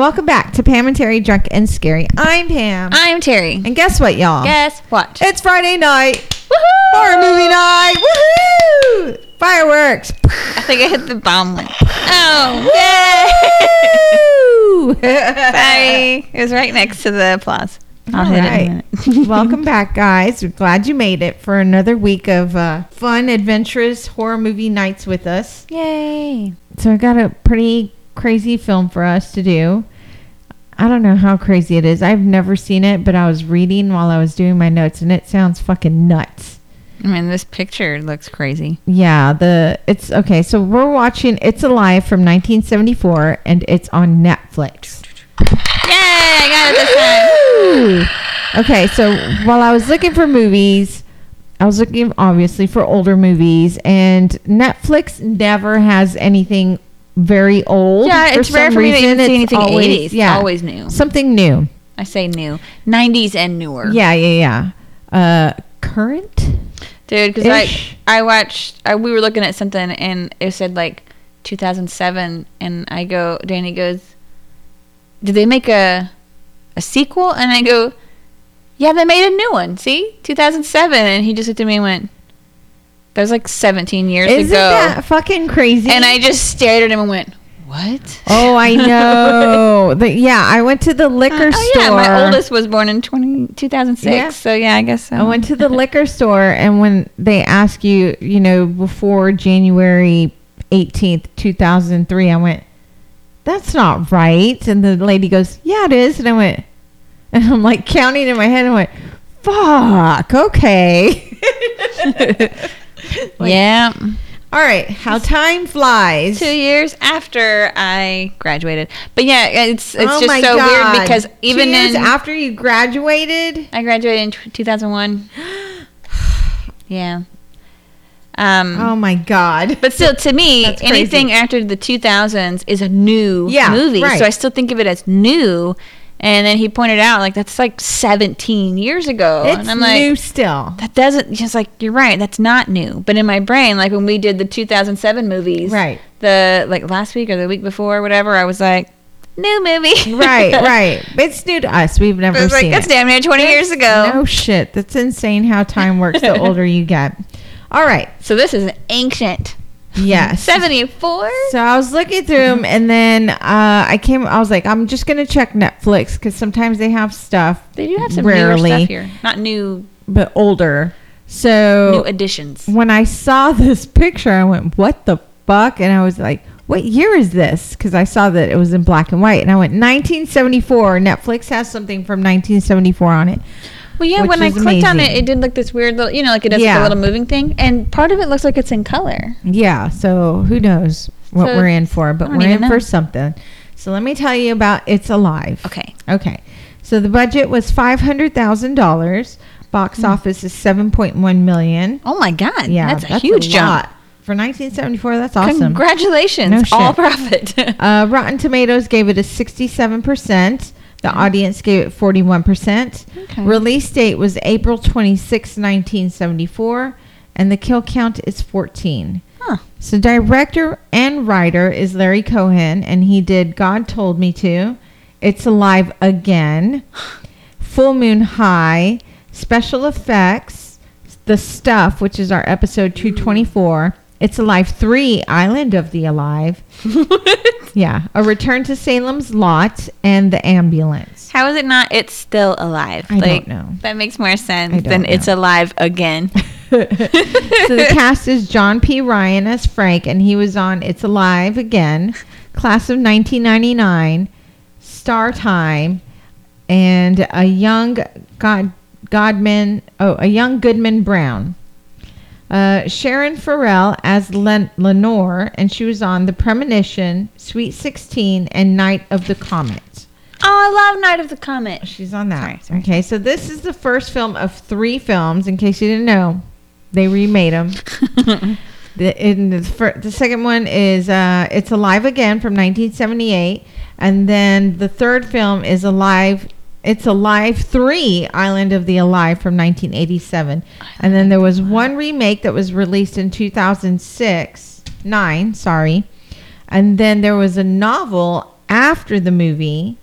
Hello. Hello. And welcome back to Pam and Terry Drunk and Scary. I'm Pam. I'm Terry. and guess what, y'all? Guess what? It's Friday night. Woohoo! Horror movie night. Woohoo! Fireworks. I think I hit the bomb one. Oh, yay! Sorry. It was right next to the applause. I'll hit it in a Alright. Welcome back, guys. We're glad you made it for another week of uh, fun, adventurous horror movie nights with us. Yay. So I got a pretty crazy film for us to do. I don't know how crazy it is. I've never seen it, but I was reading while I was doing my notes, and it sounds fucking nuts. I mean, this picture looks crazy. Yeah, the it's okay. So we're watching It's Alive from 1974, and it's on Netflix. Yay! I got it this time. Okay, so while I was looking for movies, I was looking obviously for older movies, and Netflix never has anything very old. Yeah, it's rare for me to even see anything 80s. Yeah, Always new. something new. I say new. 90s and newer. Yeah, yeah, yeah. Uh, current. Dude, because I, I watched, I, we were looking at something and it said like 2007. And I go, Danny goes, Did they make a, a sequel? And I go, Yeah, they made a new one. See? 2007. And he just looked at me and went, That was like 17 years Isn't ago. that fucking crazy? and I just stared at him and went, What? Oh, I know. the, yeah, I went to the uh, liquor oh, store. yeah, my oldest was born in 20, 2006. Yeah. So yeah, I guess so. I went to the liquor store, and when they ask you, you know, before January 18th, 2003, I went, that's not right. And the lady goes, yeah, it is. And I went, and I'm like counting in my head, and I went, fuck, okay. Like, yeah. All right, how time flies. two years after I graduated. But yeah, it's it's Oh just so God. weird because even Two years in after you graduated, I graduated in t- 2001. yeah. Um oh my god. but still to me anything after the 2000s is a new Yeah, movie. right. So I still think of it as new. And then he pointed out like that's like 17 years ago. It's and I'm like new still. that doesn't just like you're right that's not new but in my brain like when we did the 2007 movies Right. the like last week or the week before or whatever i was like new movie right, right. It's new to us. We've never was like seen that's it. damn near 20 years ago No shit. That's insane how time works the older you get. All right. so this is ancient Yes. 74 So I was looking through them, and then uh, I came. I was like, I'm just gonna check Netflix because sometimes they have stuff, they do have some Rarely. newer stuff here not new but older. So new additions when I saw this picture, I went, "What the fuck?" And I was like, "What year is this?" Because I saw that it was in black and white, and I went, "1974." Netflix has something from 1974 on it. Well yeah when i clicked on it it did look this weird little you know like it does like a little moving thing and part of it looks like it's in color Yeah, so who knows what So, we're in for, but we're in even for something. So let me tell you about It's Alive. okay Okay. So the budget was $500,000. Box office is 7.1 million. oh my god Yeah, that's a huge jump lot. For 1974, that's awesome. Congratulations. No All profit. Uh, Rotten Tomatoes gave it a 67%. The audience gave it 41%. Okay. Release date was April 26, 1974. And the kill count is 14. huh. So director and writer is Larry Cohen, and he did God Told Me To, It's Alive Again, Full Moon High, Special Effects, The Stuff, which is our episode 224, It's Alive 3, Island of the Alive, yeah, A Return to Salem's Lot, and The Ambulance. How is it not? It's still alive. I don't know. That makes more sense than know. it's alive again. so the cast is John P. Ryan as Frank, and he was on It's Alive Again, Class of 1999, Star Time, and a young God Godman. Oh, a young Goodman Brown. Uh, Sharon Farrell as Len- Lenore, and she was on The Premonition, Sweet 16, and Night of the Comet. oh, I love Night of the Comet. She's on that. Sorry, sorry. Okay, so this is the first film of three films. In case you didn't know, they remade them. the, in the, fir- the second one is uh, It's Alive Again from 1978, and then the third film is Alive. It's Alive 3 Island of the Alive from 1987. and then there was one remake that was released in 2006, 9, sorry. And then there was a novel after the movie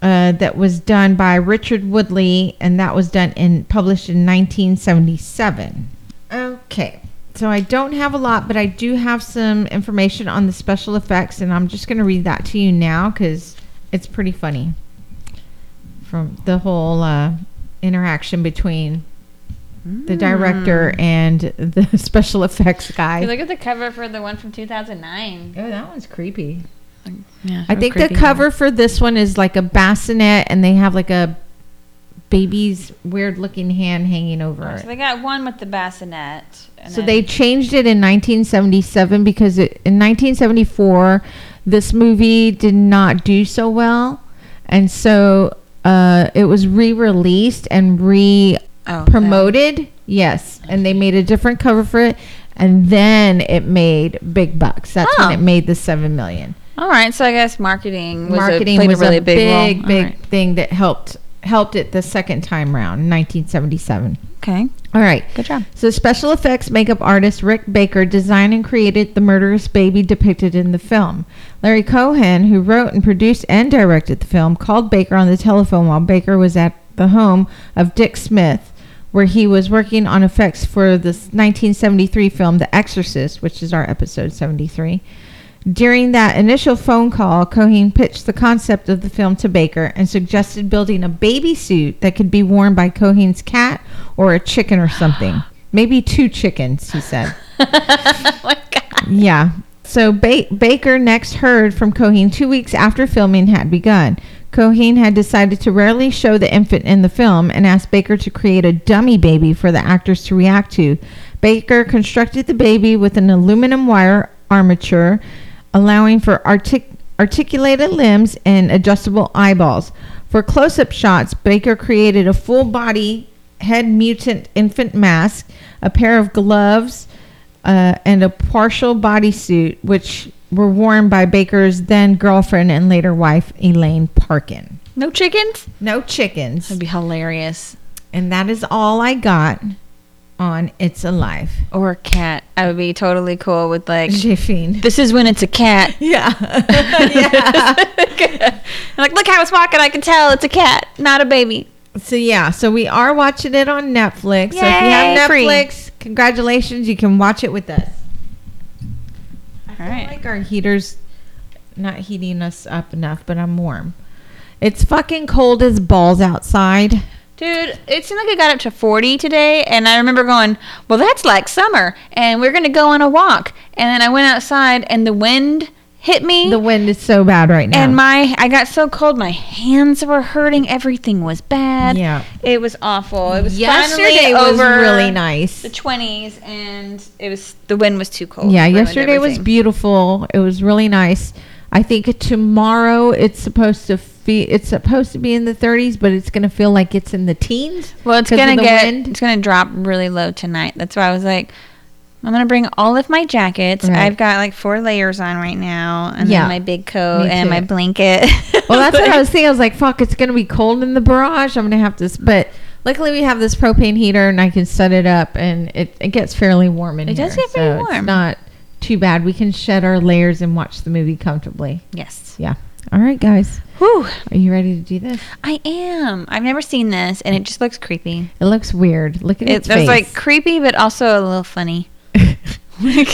uh, that was done by Richard Woodley, and that was done in published in 1977. Okay, so I don't have a lot, but I do have some information on the special effects, and I'm just going to read that to you now because it's pretty funny from the whole uh, interaction between the director and the special effects guy. Hey, look at the cover for the one from 2009. Oh, that one's creepy. Yeah, I think the cover for this one is like a bassinet, and they have like a baby's weird looking hand hanging over So it. they got one with the bassinet. So they changed it in 1977 because it, in 1974 this movie did not do so well, and so uh, it was re-released and re oh, okay. promoted. Yes, and they made a different cover for it, and then it made big bucks. That's Oh. when it made the seven million. All right, so I guess marketing was Marketing a, was a really a big, big, big right. thing that helped helped it the second time round, 1977. Okay, All right. good job. So, special effects makeup artist Rick Baker designed and created the murderous baby depicted in the film. Larry Cohen, who wrote and produced and directed the film, called Baker on the telephone while Baker was at the home of Dick Smith, where he was working on effects for the 1973 film The Exorcist, which is our episode 73. During that initial phone call, Cohen pitched the concept of the film to Baker and suggested building a baby suit that could be worn by Cohen's cat or a chicken or something. Maybe two chickens, he said. oh my god. Yeah. So ba- Baker next heard from Cohen two weeks after filming had begun. Cohen had decided to rarely show the infant in the film and asked Baker to create a dummy baby for the actors to react to. Baker constructed the baby with an aluminum wire armature, allowing for artic- articulated limbs and adjustable eyeballs. For close up shots, Baker created a full body head mutant infant mask, a pair of gloves, uh, and a partial bodysuit, which were worn by Baker's then girlfriend and later wife, Elaine Parkin. No chickens? No chickens. That'd be hilarious. And that is all I got on It's Alive. Or a cat. I would be totally cool with like. Jiffine. This is when it's a cat. Yeah. yeah. Like, look how it's walking. I can tell it's a cat, not a baby. So yeah, so we are watching it on Netflix. so if you have Yay, free. Netflix, congratulations, you can watch it with us. I like our heater's not heating us up enough, but I'm warm. It's fucking cold as balls outside. Dude, it seemed like it got up to 40 today, and I remember going, well, that's like summer, and we're going to go on a walk. And then I went outside, and the wind hit me. The wind is so bad right now. and my I got so cold, my hands were hurting. Everything was bad. Yeah. It was awful. It was yesterday was really nice. the 20s, and it was the wind was too cold. Yeah, yesterday was beautiful. It was really nice. I think tomorrow it's supposed to feel it's supposed to be in the 30s, but it's going to feel like it's in the teens. Well, it's gonna get wind. it's gonna drop really low tonight. That's why I was like, I'm gonna bring all of my jackets. Right. I've got like four layers on right now, and Yeah. then my big coat and my blanket. Well, that's what I was thinking. I was like, fuck, it's going to be cold in the barrage. I'm going to have to, but luckily we have this propane heater and I can set it up and it, it gets fairly warm in It here. It does get very so warm. It's not too bad. We can shed our layers and watch the movie comfortably. yes. Yeah. All right, guys. Whew. Are you ready to do this? I am. I've never seen this, and it just looks creepy. It looks weird. Look at It, its it's face. like creepy, but also a little funny. All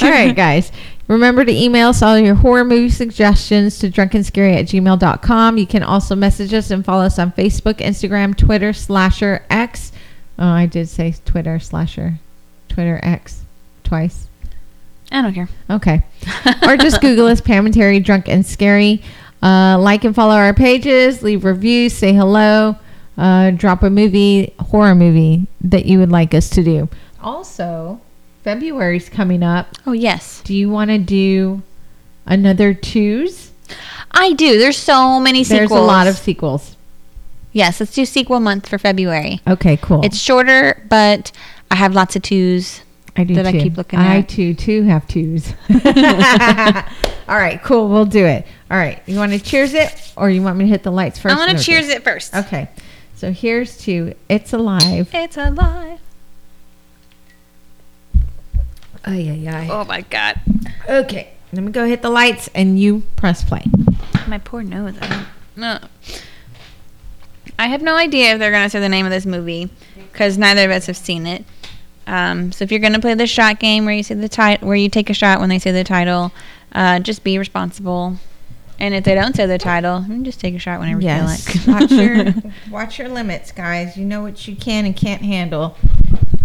right, guys. Remember to email us all your horror movie suggestions to drunkenscary at gmail.com. You can also message us and follow us on Facebook, Instagram, Twitter, Slasher, X. Oh, I did say Twitter, Slasher, Twitter, X twice. I don't care. Okay. or just Google us, Pam and Terry, Drunk and Scary. Uh, like and follow our pages, leave reviews, say hello, uh, drop a movie, horror movie that you would like us to do. Also, February's coming up. Oh yes, Do you want to do another twos? I do. There's so many sequels. There's a lot of sequels. yes. Let's do sequel month for February. Okay, cool. It's shorter, but I have lots of twos. I do that I keep looking I at. too too have twos. All right, cool. We'll do it. All right. You want to cheers it, or you want me to hit the lights first? I'm gonna and cheers it first. Okay. So here's to It's Alive. It's alive. Ay, ay, ay. Oh my god. Okay. Let me go hit the lights and you press play. My poor nose. I no. I have no idea if they're gonna say the name of this movie because neither of us have seen it. Um, so if you're gonna play the shot game where you say the title, where you take a shot when they say the title, uh, just be responsible. And if they don't say the title, just take a shot whenever Yes. you feel like. watch your watch your limits, guys. You know what you can and can't handle.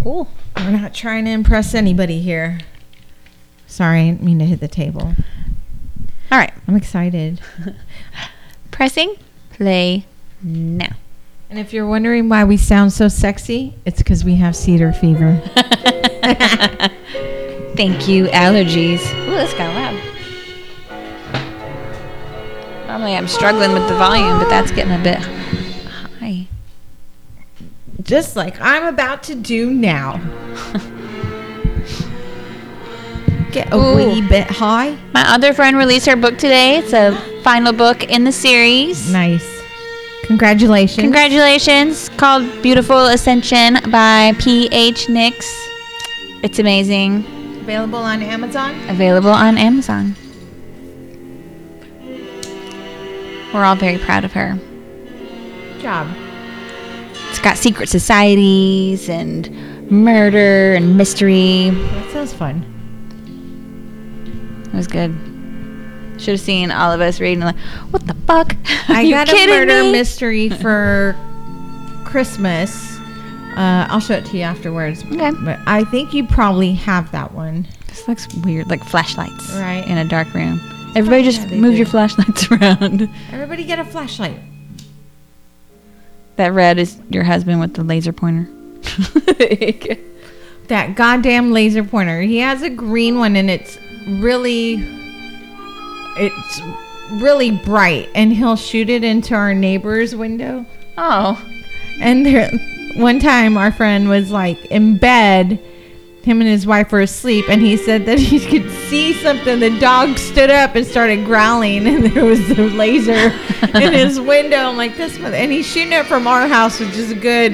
cool. We're not trying to impress anybody here. Sorry, I didn't mean to hit the table. All right, I'm excited. pressing play now. And if you're wondering why we sound so sexy, it's because we have cedar fever. Thank you, allergies. Ooh, that's kind of loud. Normally I'm struggling with the volume, but that's getting a bit high. Just like I'm about to do now. Get a Ooh. wee bit high. My other friend released her book today. It's a final book in the series. Nice. Congratulations. Congratulations. Called Beautiful Ascension by P.H. Nix. It's amazing. Available on Amazon. Available on Amazon. We're all very proud of her. Good job. It's got secret societies and murder and mystery. That sounds fun. It was good. Should have seen all of us reading like, what the fuck? I You got a murder me? mystery for Christmas. Uh, I'll show it to you afterwards. Okay. But I think you probably have that one. This looks weird, like flashlights, Right. in a dark room. Everybody yeah, just they move do. your flashlights around. Everybody get a flashlight. That red is your husband with the laser pointer. That goddamn laser pointer. He has a green one and it's really it's really bright and he'll shoot it into our neighbor's window. oh, And there, one time our friend was like in bed, him and his wife were asleep, and he said that he could see something. The dog stood up and started growling, and there was the laser in his window. I'm like, this, mother-" and he's shooting it from our house, which is a good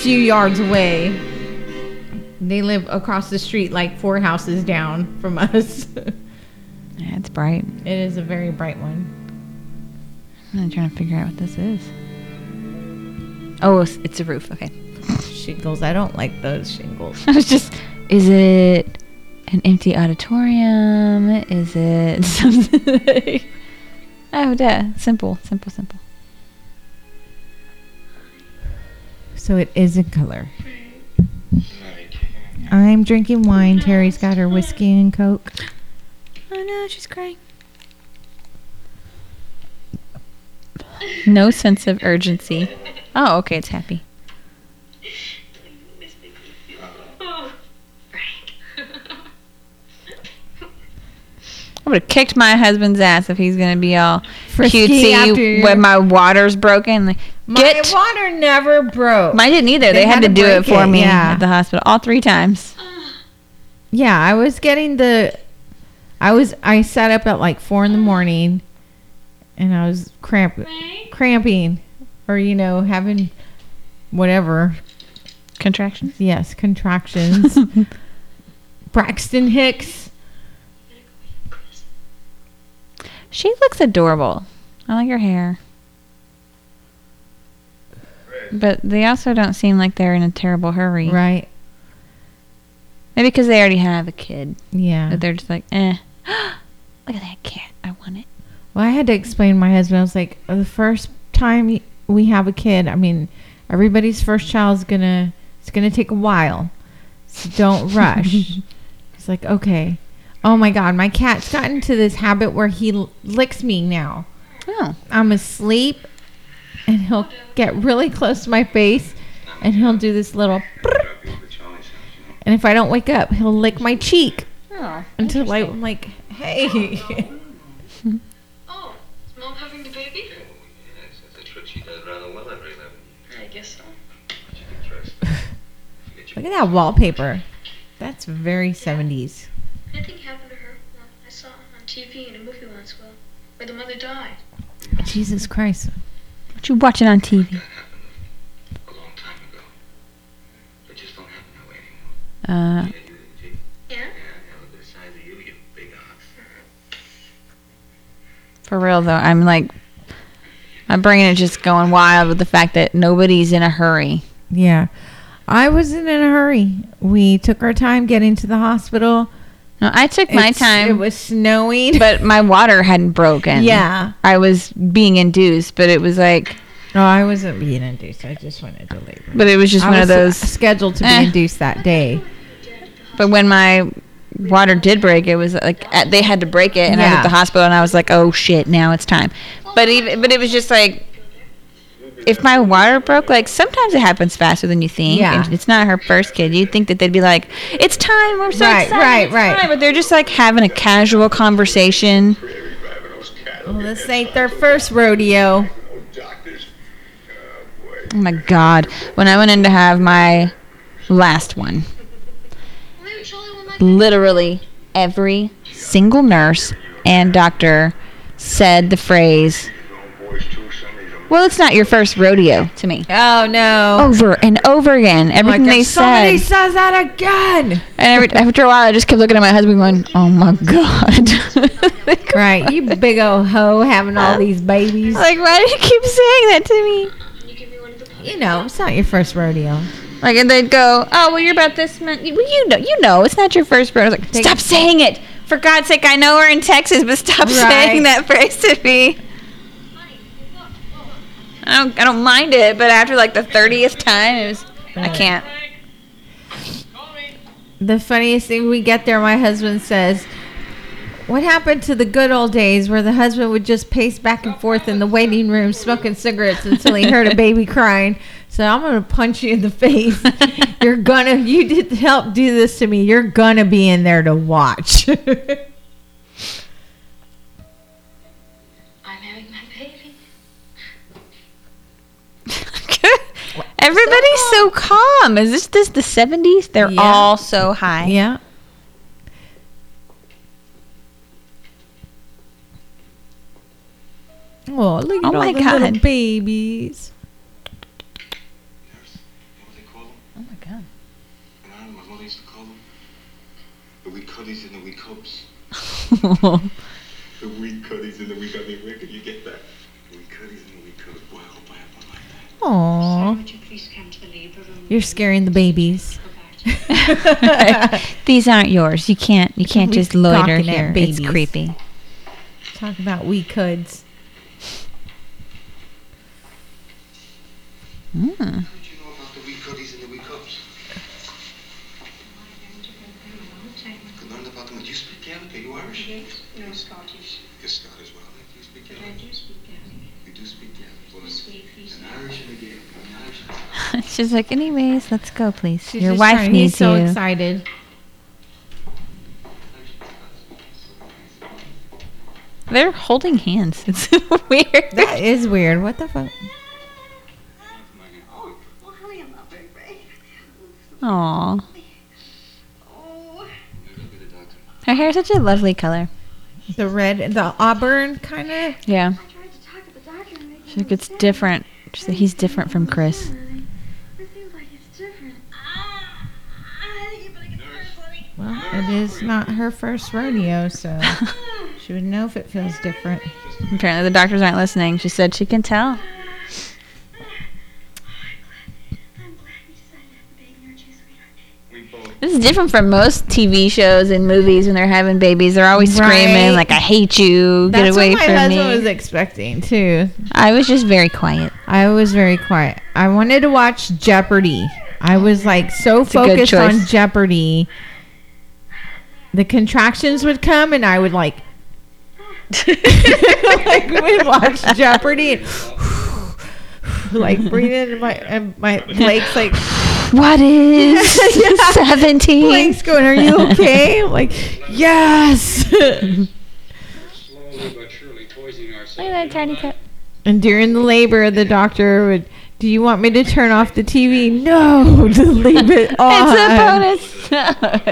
few yards away. They live across the street, like four houses down from us. It yeah, it's bright. It is a very bright one. I'm trying to figure out what this is. Oh, it's, it's a roof. Okay. Shingles. I don't like those shingles. I was just, is it an empty auditorium? Is it something? oh, duh. Simple, simple, simple. So it is in color. I'm drinking wine. Terry's got her whiskey and coke. Oh no, she's crying. No sense of urgency. Oh, okay, it's happy. I would have kicked my husband's ass if he's gonna be all Frisky after cutesy your- when my water's broken. Like, My Get water never broke. mine didn't either. They, had, to to do it break for it, me yeah. at the hospital all three times. yeah, I was getting the. I was. I sat up at like four in the morning, and I was cramp, cramping, or you know having, whatever. Contractions. Yes, contractions. Braxton Hicks. She looks adorable. I like her hair. But they also don't seem like they're in a terrible hurry. Right. Maybe because they already have a kid. Yeah. But they're just like, eh. Look at that cat. I want it. Well, I had to explain to my husband. I was like, the first time we have a kid, I mean, everybody's first child is gonna it's gonna take a while, so don't rush. He's like, okay. Oh my God, my cat's gotten to this habit where he l- licks me now. Oh. I'm asleep, and he'll get really close to my face, and he'll do this little. And if I don't wake up, he'll lick my cheek Oh. until I, I'm like, hey. Oh, is oh, mom having the baby? Yes, that's a trick she does rather well every 11. I guess so. Why don't you get dressed? Forget your Look at that wallpaper. That's very 70s. Anything happened to her? Well, I saw on TV in a movie once, well, where the mother died. Jesus Christ. What you watching on TV? That For real though, I'm like, my brain is just going wild with the fact that nobody's in a hurry. Yeah. I wasn't in a hurry. We took our time getting to the hospital. No, I took my It's- time, It was snowing. but my water hadn't broken. yeah. I was being induced, but it was like, No, I wasn't being induced. I just went into labor. but it was just I one of those. scheduled to be Eh. induced that day. But when my water did break, it was like at, they had to break it, and I was Yeah. at the hospital, and I was like, "Oh shit, now it's time." But even, but it was just like, if my water broke, like sometimes it happens faster than you think. Yeah. and it's not her first kid. You'd think that they'd be like, "It's time, we're so Right, excited, right, it's right. time," But they're just like having a casual conversation. Well, this ain't their first rodeo. Oh my god! When I went in to have my last one, Maybe Charlie will make literally every single nurse and doctor said the phrase, "Well, it's not your first rodeo." To me, Oh no! over and over again, oh my everything God, they somebody says that again. and every, after a while, I just kept looking at my husband, going, "Oh my god!" Right, you big old hoe having all these babies. like, why do you keep saying that to me? Can you give me one of the You know, it's not your first rodeo. Like, and they'd go, "Oh, well, you're about this month. Well, you know, you know, it's not your first rodeo." I was like, Take- "Stop saying it! For God's sake, I know we're in Texas, but stop Right. saying that phrase to me." I don't, I don't mind it, but after like the thirtieth time, it was, I can't. The funniest thing we get there, my husband says, What happened to the good old days where the husband would just pace back and forth in the waiting room smoking cigarettes until he heard a baby crying? So I'm going to punch you in the face. You're gonna, you did help do this to me. You're gonna be in there to watch. I'm having my baby. Everybody's so calm. Is this this the seventies? They're Yeah. all so high. yeah. Oh, look at Oh all my the little God. babies. Nurse, you know what they call them? Oh my god. And I my mother used to call them? The wee cuddies and the wee cubs. The wee cuddies and the wee cubs. Where could you get that? The wee cuddies and the wee cubs. Boy, I hope I have one like that. Aw, Would you please come to the labor room? you're scaring the babies. Go back to These aren't yours. You can't. You can't We just loiter talking at here. babies. It's creepy. Talk about we coulds. Mm. How did you know about the wee cuddies and the wee cubs? I learned about them. Do you speak Gaelic? Are you Irish? Yes, no Scottish, You're Scottish. Well, then you speak but I Gaelic. do speak Gaelic. You do speak Gaelic. Well, Sweet piece. an Irish and a Gaelic. An Irish and a She's like, anyways, let's go, please. She's Your wife trying- needs He's so you. excited. They're holding hands. It's weird. That is weird. What the fuck? Oh, well, honey, I'm not very brave. Aw. Oh. Her hair's such a lovely color. The red, the auburn kind of. Yeah. I tried to talk to the doctor and make She's like, it's different. She's like, he's different from Chris. It seems like it's different. Ah, I think you better get the nurse for me. Well, it is not her first rodeo, so she would know if it feels different. Apparently, the doctors aren't listening. She said she can tell. I'm glad you decided to have the baby, aren't you, sweetheart? We both. This is different from most TV shows and movies when they're having babies. They're always screaming Right. like, "I hate you! Get That's away what my from husband me!" was expecting too. I was just very quiet. I was very quiet. I wanted to watch Jeopardy. I was like so good focused on. Jeopardy. The contractions would come, and I would like, like we'd watch Jeopardy, and like breathe in my and my Blake's like What is Yeah. seventeen? Blake's going, "Are you okay?" I'm like, "Yes." Slowly but surely poisoning ourselves. Look at that tiny cup. and during the labor, the doctor would. Do you want me to turn off the TV? No, to leave it on. It's a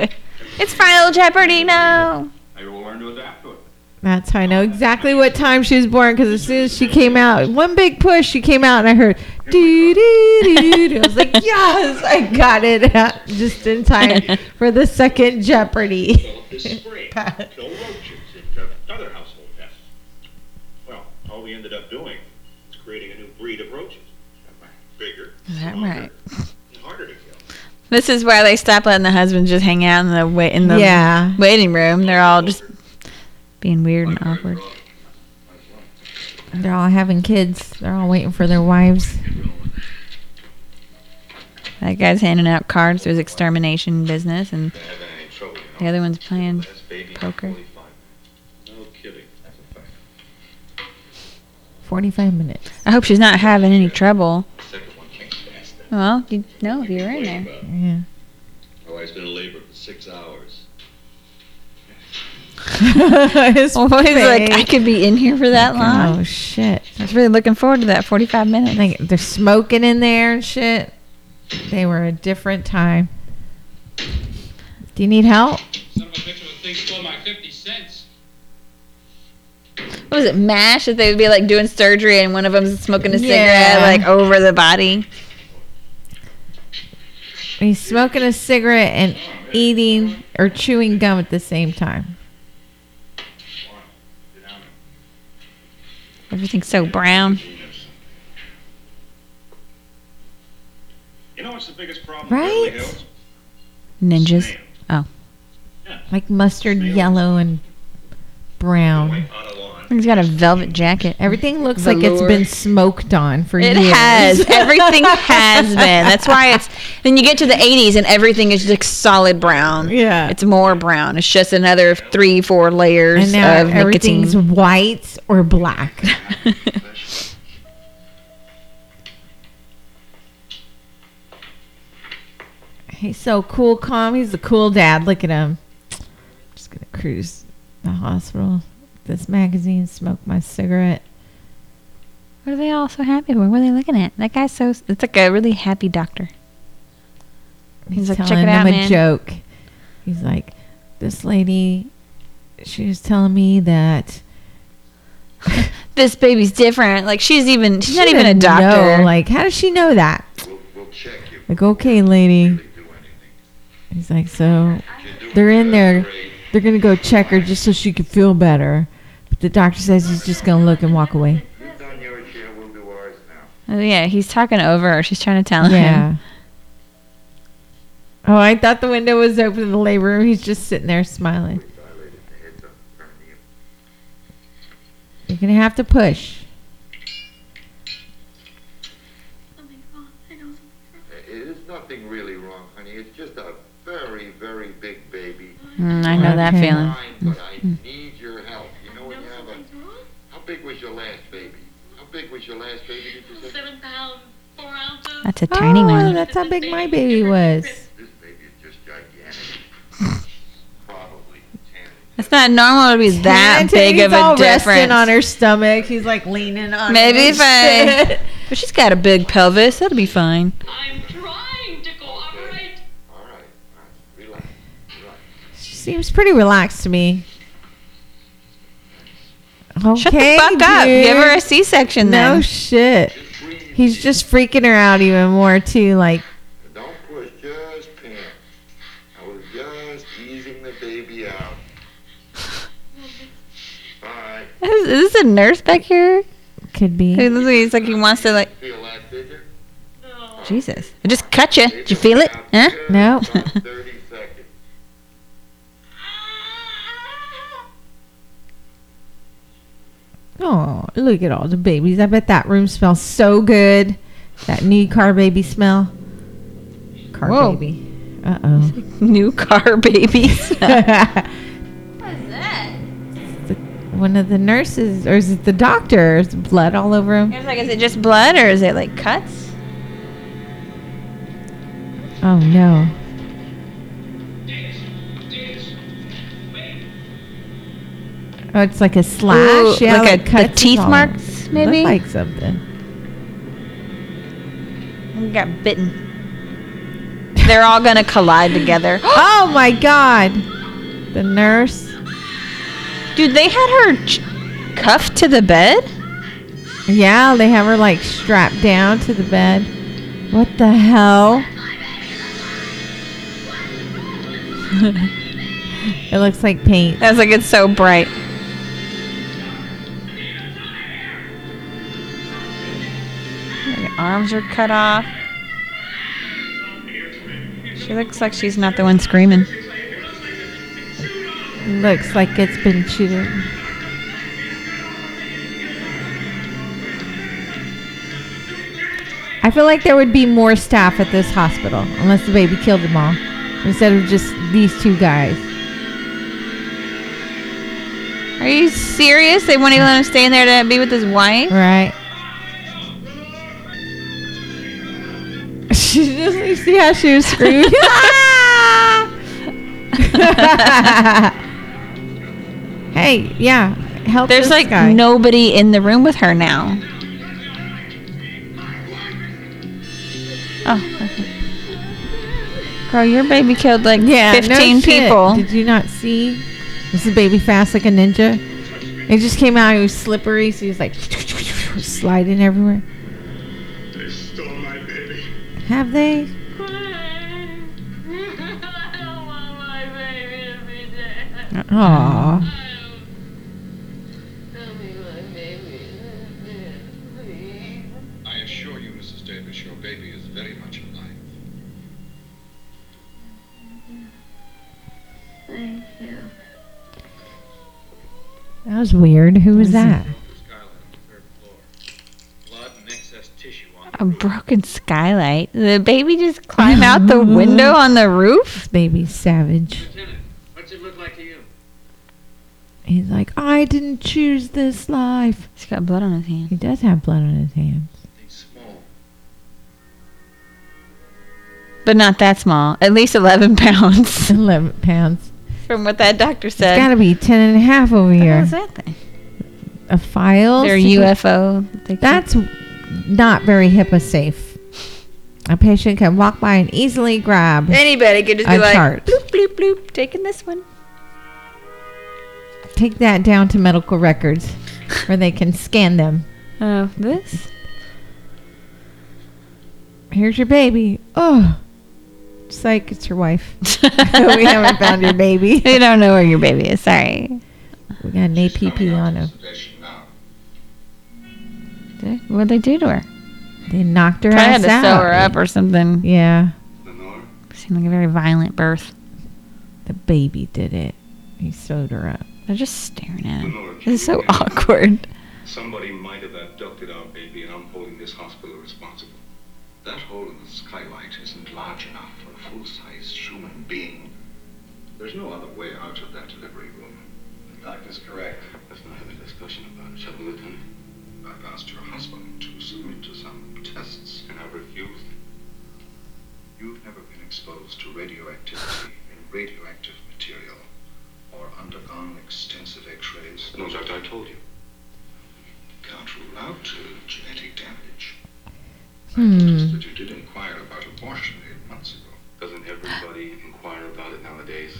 bonus. It's Final Jeopardy. No. I will learn to adapt to it. That's how I know exactly what time she was born because as soon as she came out, one big push, she came out and I heard doo doo doo. doo. I was like, yes, I got it just in time for the second Jeopardy. Develop this spray. Kill roaches and other household pests. Well, all we ended up doing was creating a new breed of roaches. Bigger, Is that right? This is why they stop letting the husbands just hang out in the wait in the Yeah. waiting room. They're all just being weird and awkward. They're all having kids. They're all waiting for their wives. That guy's handing out cards to his extermination business, and They haven't any trouble, you know. the other one's playing. Poker. No kidding. That's a fact. 45 minutes. I hope she's not having any trouble. Well, you know if you were in there. Yeah. Oh, my wife's been in labor for six hours. His Well, he's like, I could be in here for that oh, long. Oh shit! I was really looking forward to that 45 minutes. Like they're smoking in there and shit. They were a different time. Do you need help? Son of a bitch of a thing stole my 50 cents. What was it, MASH? That they would be like doing surgery and one of them's smoking a Yeah. cigarette like over the body. He's smoking a cigarette and eating or chewing gum at the same time. Everything's so brown. You know what's the biggest problem Right? in Beverly Hills? Ninjas. Snail. Oh. Like mustard yellow and brown. White on a lawn. He's got a velvet jacket. Everything looks like it's been smoked on for It years. has. Everything has been. That's why it's. Then you get to the 80s and everything is just solid brown. Yeah. It's more brown. It's just another three, four layers and now of nicotine. everything's white or black. He's so cool, calm. He's a cool dad. Look at him. Just gonna cruise the hospital. This magazine, smoke my cigarette. What are they all so happy for? What are they looking at? That guy's so. It's like a really happy doctor. He's like, check telling it out, them a man. joke. He's like, this lady, she was telling me that This baby's different. Like she's even. She's not even a doctor. know. Like, how does she know that? We'll, we'll. Like, okay, lady. Really. He's like, so they're in there. They're gonna go check her just so she can feel better. But the doctor says he's just gonna look and walk away. You've done your share. We'll do ours now. Oh, yeah, he's talking over her. She's trying to tell him. Yeah. Oh, I thought the window was open in the labor room. He's just sitting there smiling. Dilated the heads up. perineum. You're gonna have to push. Something's. I know something's wrong. It is nothing really wrong, honey. It's just a very, very big baby. Mm, I know that Okay. feeling. Fine, but I need your help. You know I when know you have a... something's wrong. How big was your last baby? How big was your last baby, did you say? Seven pounds, four ounces. That's a tiny oh, one. that's how big my baby was. This baby is just gigantic. Probably 10. It's not normal to be that And big of a all difference. resting on her stomach. He's like leaning on. Maybe her if I- But she's got a big pelvis. That'll be fine. I'm trying to cooperate. All right, all right. Relax, relax. She seems pretty relaxed to me. Okay, Shut the fuck up. Give her a C-section No then. shit. He's just freaking her out even more too. Like, Don't push, just pant. I was just easing the baby out. Bye. Is, is this a nurse back here? could be. Hey, looks like He's like he wants to like. Feel that, did you? No. Jesus, it just cut you. Did you feel it? Huh? No. Oh, look at all the babies. I bet that room smells so good. That new car baby smell. Car Whoa. baby. Uh oh. New car babies. What is that? One of the nurses, or is it the doctor? Is blood all over him? It's like, is it just blood or is it like cuts? Oh no. Oh, it's like a slash. Ooh, yeah, like a- like the cuts teeth marks, maybe? Look like something. We got bitten. They're all gonna collide together. Oh my god. The nurse. Dude, they had her ch- cuffed to the bed. Yeah, they have her like strapped down to the bed. What the hell? it looks like paint. That's like, it's so bright. Arms are cut off. She looks like she's not the one screaming. Looks like it's been chewed. I feel like there would be more staff at this hospital unless the baby killed them all instead of just these two guys. Are you serious? They won't even let him stay in there to be with his wife? Right? She you see how she was screaming. hey, yeah, help. There's this like guy. nobody in the room with her now. Oh, okay. Girl, your baby killed like yeah, 15 shit. people. Did you not see? Was the baby fast like a ninja? It just came out. It was slippery, so he was like sliding everywhere. Is they? please. I assure you, Mrs. Davis, your baby is very much alive. Thank you. That was weird. Who was that? Skylight on the third floor. Blood and excess tissue on A broken skylight. The baby just climbed out the window on the roof? This baby's savage. Lieutenant, what's it look like to you? He's like, I didn't choose this life. He's got blood on his hand. He does have blood on his hands. Small. But not that small. At least 11 pounds. 11 pounds. From what that doctor said. It's got to be 10 and a half over here. What the hell here. is that thing? A file? Their Secret- UFO. They keep- That's not very HIPAA safe. A patient can walk by and easily grab. Anybody could just be like, chart. bloop, bloop, bloop, taking this one. Take that down to medical records where they can scan them. Oh, this? Here's your baby. Oh. It's like it's your wife. we haven't found your baby. We don't know where your baby is. Sorry. We got an APB on him. Sedation. What'd they do to her? They knocked her Probably ass had to out. sew her up or something. Yeah. Lenore, Seemed like a very violent birth. The baby did it. He sewed her up. They're just staring at him. Lenore, This is so can you imagine? awkward. Somebody might have abducted our baby, and I'm holding this hospital responsible. That hole in the skylight isn't large enough for a full-sized human being. There's no other way out of that delivery room. The doctor's correct. Let's not have a discussion about it, shall we, Lieutenant? I've asked your husband to submit to some tests, and I've refused. You've never been exposed to radioactivity in radioactive material or undergone extensive x-rays. No, Doctor, I told you. You can't rule out uh, genetic damage. I noticed Hmm. that you did inquire about abortion eight months ago. Doesn't everybody inquire about it nowadays?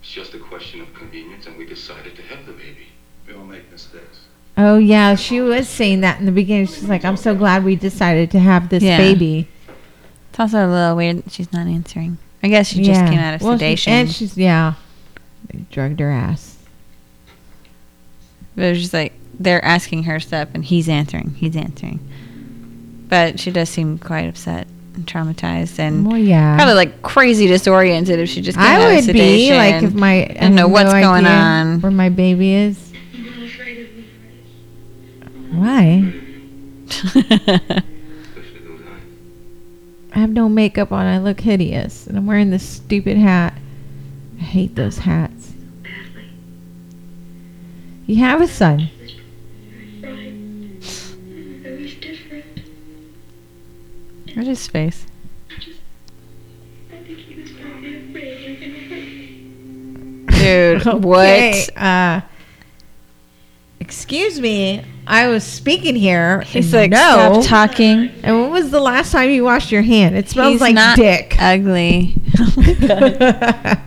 It's just a question of convenience, and we decided to have the baby. We all make mistakes. Oh yeah, she was saying that in the beginning. She's like, "I'm so glad we decided to have this Yeah. baby." It's also a little weird that she's not answering. I guess she just came out of Well, she- sedation. and she's yeah, they drugged her ass. But it was just like they're asking her stuff and he's answering. He's answering. But she does seem quite upset and traumatized and Well, yeah. probably like crazy disoriented if she just came I out of would be sedation. like if my I didn't know what's going on. where my baby is. Why? Especially those eyes. I have no makeup on. I look hideous, and I'm wearing this stupid hat. I hate those hats. You have a son. Where's his face? I think he was probably afraid you were gonna hurt. Dude, Okay, what? Uh, excuse me. I was speaking here. He's like, no. stop talking. And when was the last time you washed your hand? It smells He's like not dick. Ugly. Oh my god.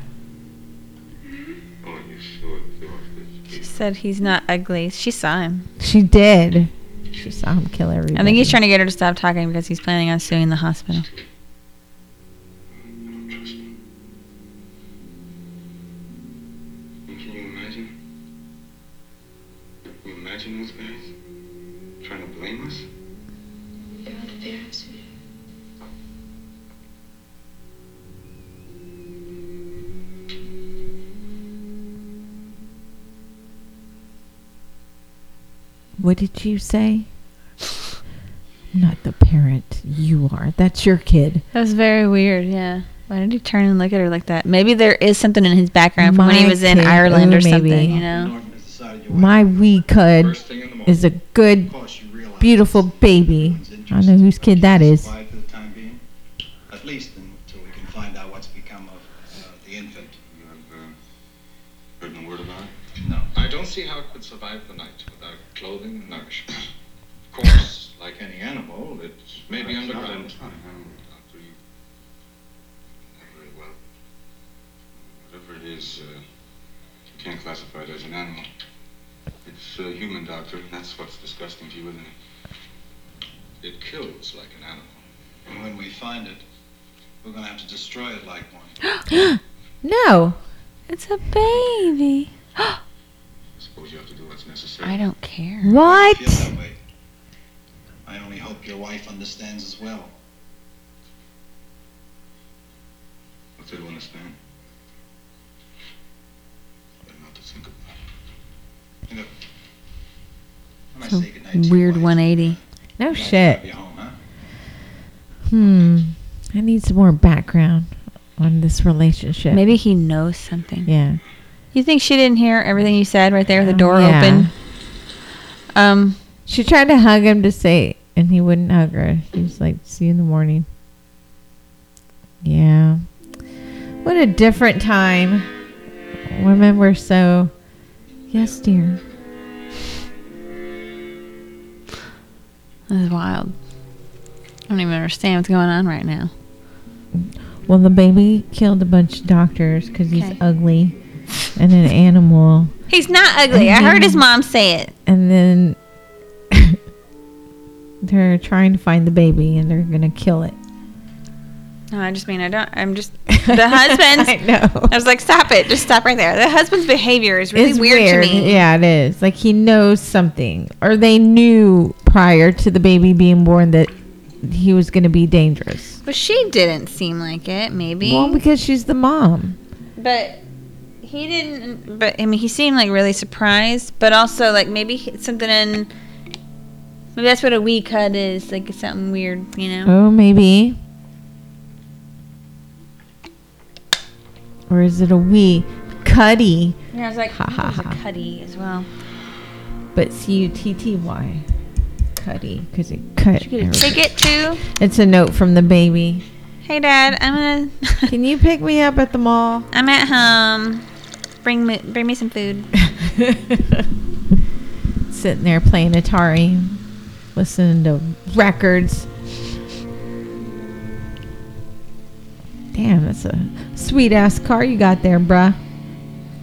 You sure it was She said he's not ugly. She saw him. she did. She saw him kill everybody. I think he's trying to get her to stop talking because he's planning on suing the hospital. What did you say? Not the parent. You are. That's your kid. That was very weird. Yeah. Why did he turn and look at her like that? Maybe there is something in his background from when he My was in kid. Ireland Ooh, or something. maybe. You know. Norton has decided you My wee cud First thing in the morning. is a good, Of course, you realize beautiful baby. everyone's I interest know whose kid that is. classified For the time being, at least until we can find out what's become of uh, the infant. You have uh, heard no word about it? No. I don't see how clothing and nourishment. Of course, like any animal, it may be It's underground. it's not an animal. Doctor, you not very well. Whatever it is, uh, you can't classify it as an animal. It's uh, human, Doctor, and that's what's disgusting to you, isn't it? It kills like an animal. And when we find it, we're going to have to destroy it like one. No. It's a baby. I suppose you have to do what's necessary. I don't care. What? I feel that way. I only hope your wife understands as well. What's there to understand? Better not to think about it. You know, when I So say goodnight to your Weird wife, 180. No I'd like to shit. have you home, huh? Hmm. I need some more background on this relationship. Maybe he knows something. Yeah. You think she didn't hear everything you said right there, with the door Yeah. open? Um, She tried to hug him to say, and he wouldn't hug her. He was like, "See you in the morning." Yeah. What a different time. Women were so. Yes, dear. this is wild. I don't even understand what's going on right now. Well, the baby killed a bunch of doctors because he's Okay. ugly and an animal. He's not ugly. I heard his mom say it. And then they're trying to find the baby and they're going to kill it. No, I just mean I don't. I'm just the husband's. I know. I was like, stop it. Just stop right there. The husband's behavior is really it's weird, to me. Yeah, it is. Like he knows something, or they knew prior to the baby being born that he was going to be dangerous. But she didn't seem like it, maybe. Well, because she's the mom. but he didn't. Mm, but I mean, he seemed like really surprised. But also, like maybe something in. Maybe that's what a wee cut is. Like it's something weird, you know. Oh, maybe. Or is it a wee Cuddy, Yeah, I was like, Ha, ha, ha, ha. ha. a cuddy as well. but C U T T Y. Cuddy, because it cut. Did you get a everything. ticket too? It's a note from the baby. Hey, Dad, I'm gonna. Can you pick me up at the mall? I'm at home. Bring me, bring me some food. Sitting there playing Atari, listening to records. Damn, that's a sweet ass car you got there, bruh.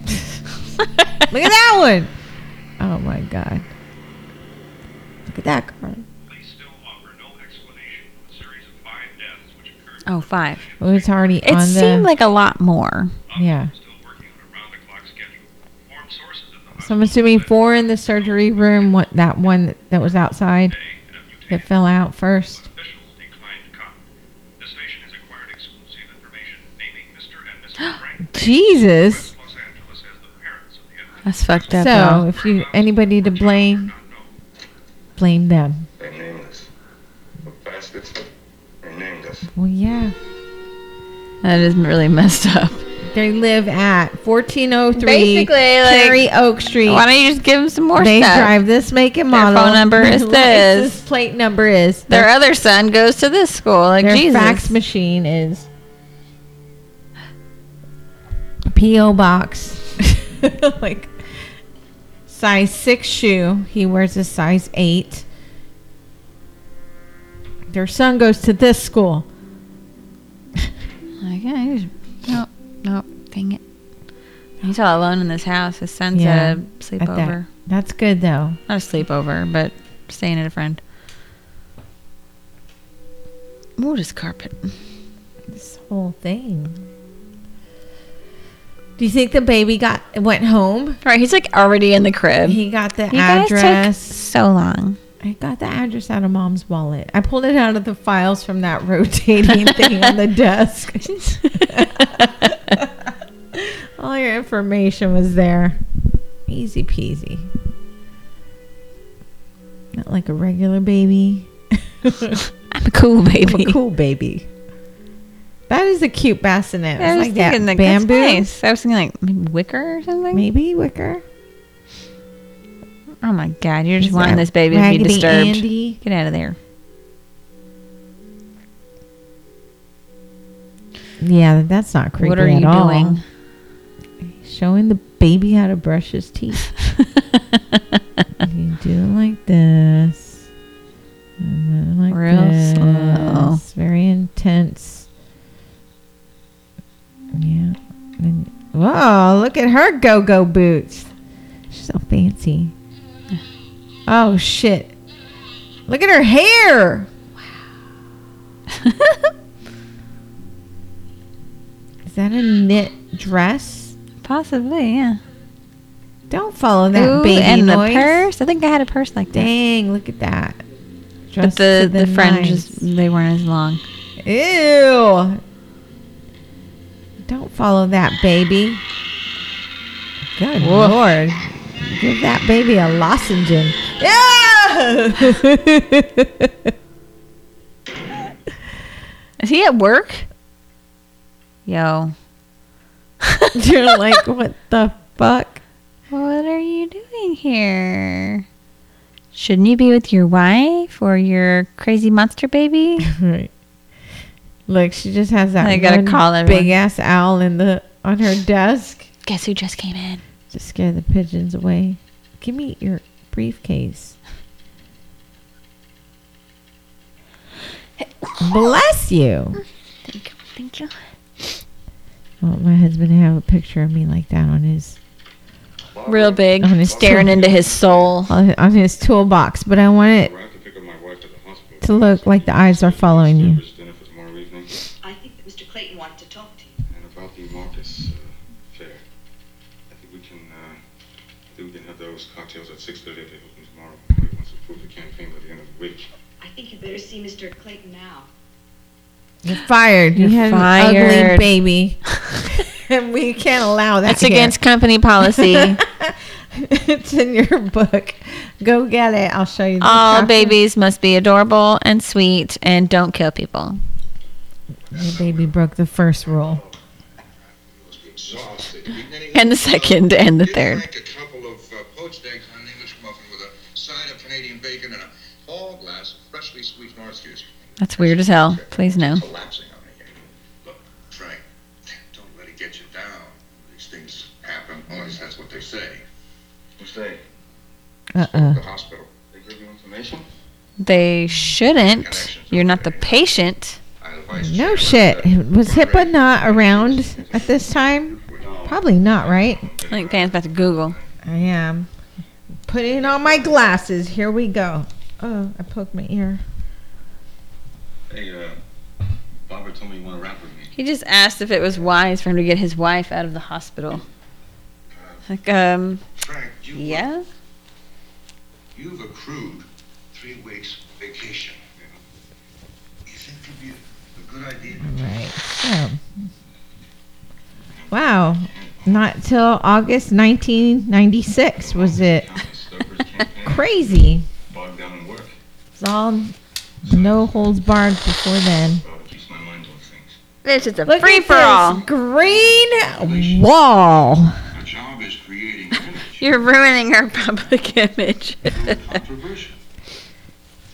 Look at that one. Oh my god. Look at that car. They still offer no explanation for the series of five deaths which occurred. Oh, five. Oh, it's already It on seemed the. like a lot more. Yeah. Still working on a round-the-clock schedule. Informed sources at the So I'm assuming four in the surgery room. What that one that, that was outside hospital that fell out first. officials declined to comment. The station has acquired exclusive information naming Mr. and Mrs. Frank Jesus. Los Angeles as the parents of the infant. That's fucked up. So y'all. if you anybody to blame, blame them. They're nameless. The bastards. They're nameless. Well, yeah. That is really messed up. They live at 1403 Basically, like, Cherry Oak Street. Why don't you just give them some more they stuff? drive this make and model. Their phone number is license this. plate number is. Their other son goes to this school. Like their Jesus. fax machine is PO box. like size 6 shoe. He wears a size 8. Their son goes to this school. Like, yeah, he's, no, dang it. He's all alone in this house. His son's Yeah, at a At that- sleepover. That's good though. Not a sleepover, but staying at a friend. Ooh, this carpet. This whole thing. Do you think the baby got went home? Right, he's like already in the crib. He got the you address. so long. I got the address out of mom's wallet. I pulled it out of the files from that rotating thing on the desk. All your information was there. Easy peasy. Not like a regular baby. I'm a cool I'm baby. a cool baby. That is a cute bassinet. I was like that like, bamboo. Nice. I was thinking like maybe wicker or something. Maybe wicker. Oh my god, you're just Is wanting this baby to be disturbed. Andy? Get out of there. Yeah, that's not creepy what are you all. doing? Showing the baby how to brush his teeth. you do it like this. And then like Real this. slow. Very intense. Yeah. And, whoa, look at her go-go boots. She's so fancy. Oh shit. Look at her hair. Is that a knit dress? Possibly, yeah. Don't follow that Ooh, baby and noise. the purse. I think I had a purse like that. Dang, look at that. But Dressed the the, fringes they weren't as long. Ew. Don't follow that baby. Good Whoa. lord. Give that baby a lozenge. Yeah. Is he at work? Yo. You're like, what the fuck? What are you doing here? Shouldn't you be with your wife or your crazy monster baby? Right. Look, she just has that I gotta call everyone. big ass owl in the on her desk. Guess who just came in? to scare the pigeons away. Give me your briefcase. Bless you. Thank you. Thank you. I want my husband to have a picture of me like that on his Real big, On his staring tool- into his soul. on on his toolbox, but I want it to pick up my wife at the hospital. to look like the eyes are following you. Service dinner for tomorrow evening. I think that Mr. Clayton wanted to talk to you. And about the Marcus uh, fair. I think we can, uh, I think we can have those cocktails at 6.30 at the Hilton tomorrow. We want to approve the campaign by the end of the week. I think you better see Mr. Clayton now. You're fired. you You're had an ugly baby, and we can't allow that. That's here. against company policy. it's in your book. Go get it. I'll show you. The All chapter. babies must be adorable and sweet and don't kill people. The baby broke the first rule. And the second and the third. That's weird as hell. Please no. Collapsing on me. Look, Frank, don't let it get you down. These things happen. At least that's what they say. Who say? Uh uh The hospital. They give you information? They shouldn't. You're not the patient. No shit. Was HIPAA not around at this time? Probably not, right? I think Pan's about to Google. I am. Putting on my glasses. Here we go. Oh, I poked my ear. Hey, uh, Barbara told me you want to rap with me. He just asked if it was wise for him to get his wife out of the hospital. Like, um, Frank, you, yeah? you've accrued three weeks vacation. You think it'd be a good idea? Right. So. Wow. Not till August 1996 was it. County Stoker's campaign. Crazy. Bogged down in work. It's all no holds barred before then. This is keeps my mind on things. It's just a Look free at for all. this green wall. My job is creating image. You're ruining our public image. controversial.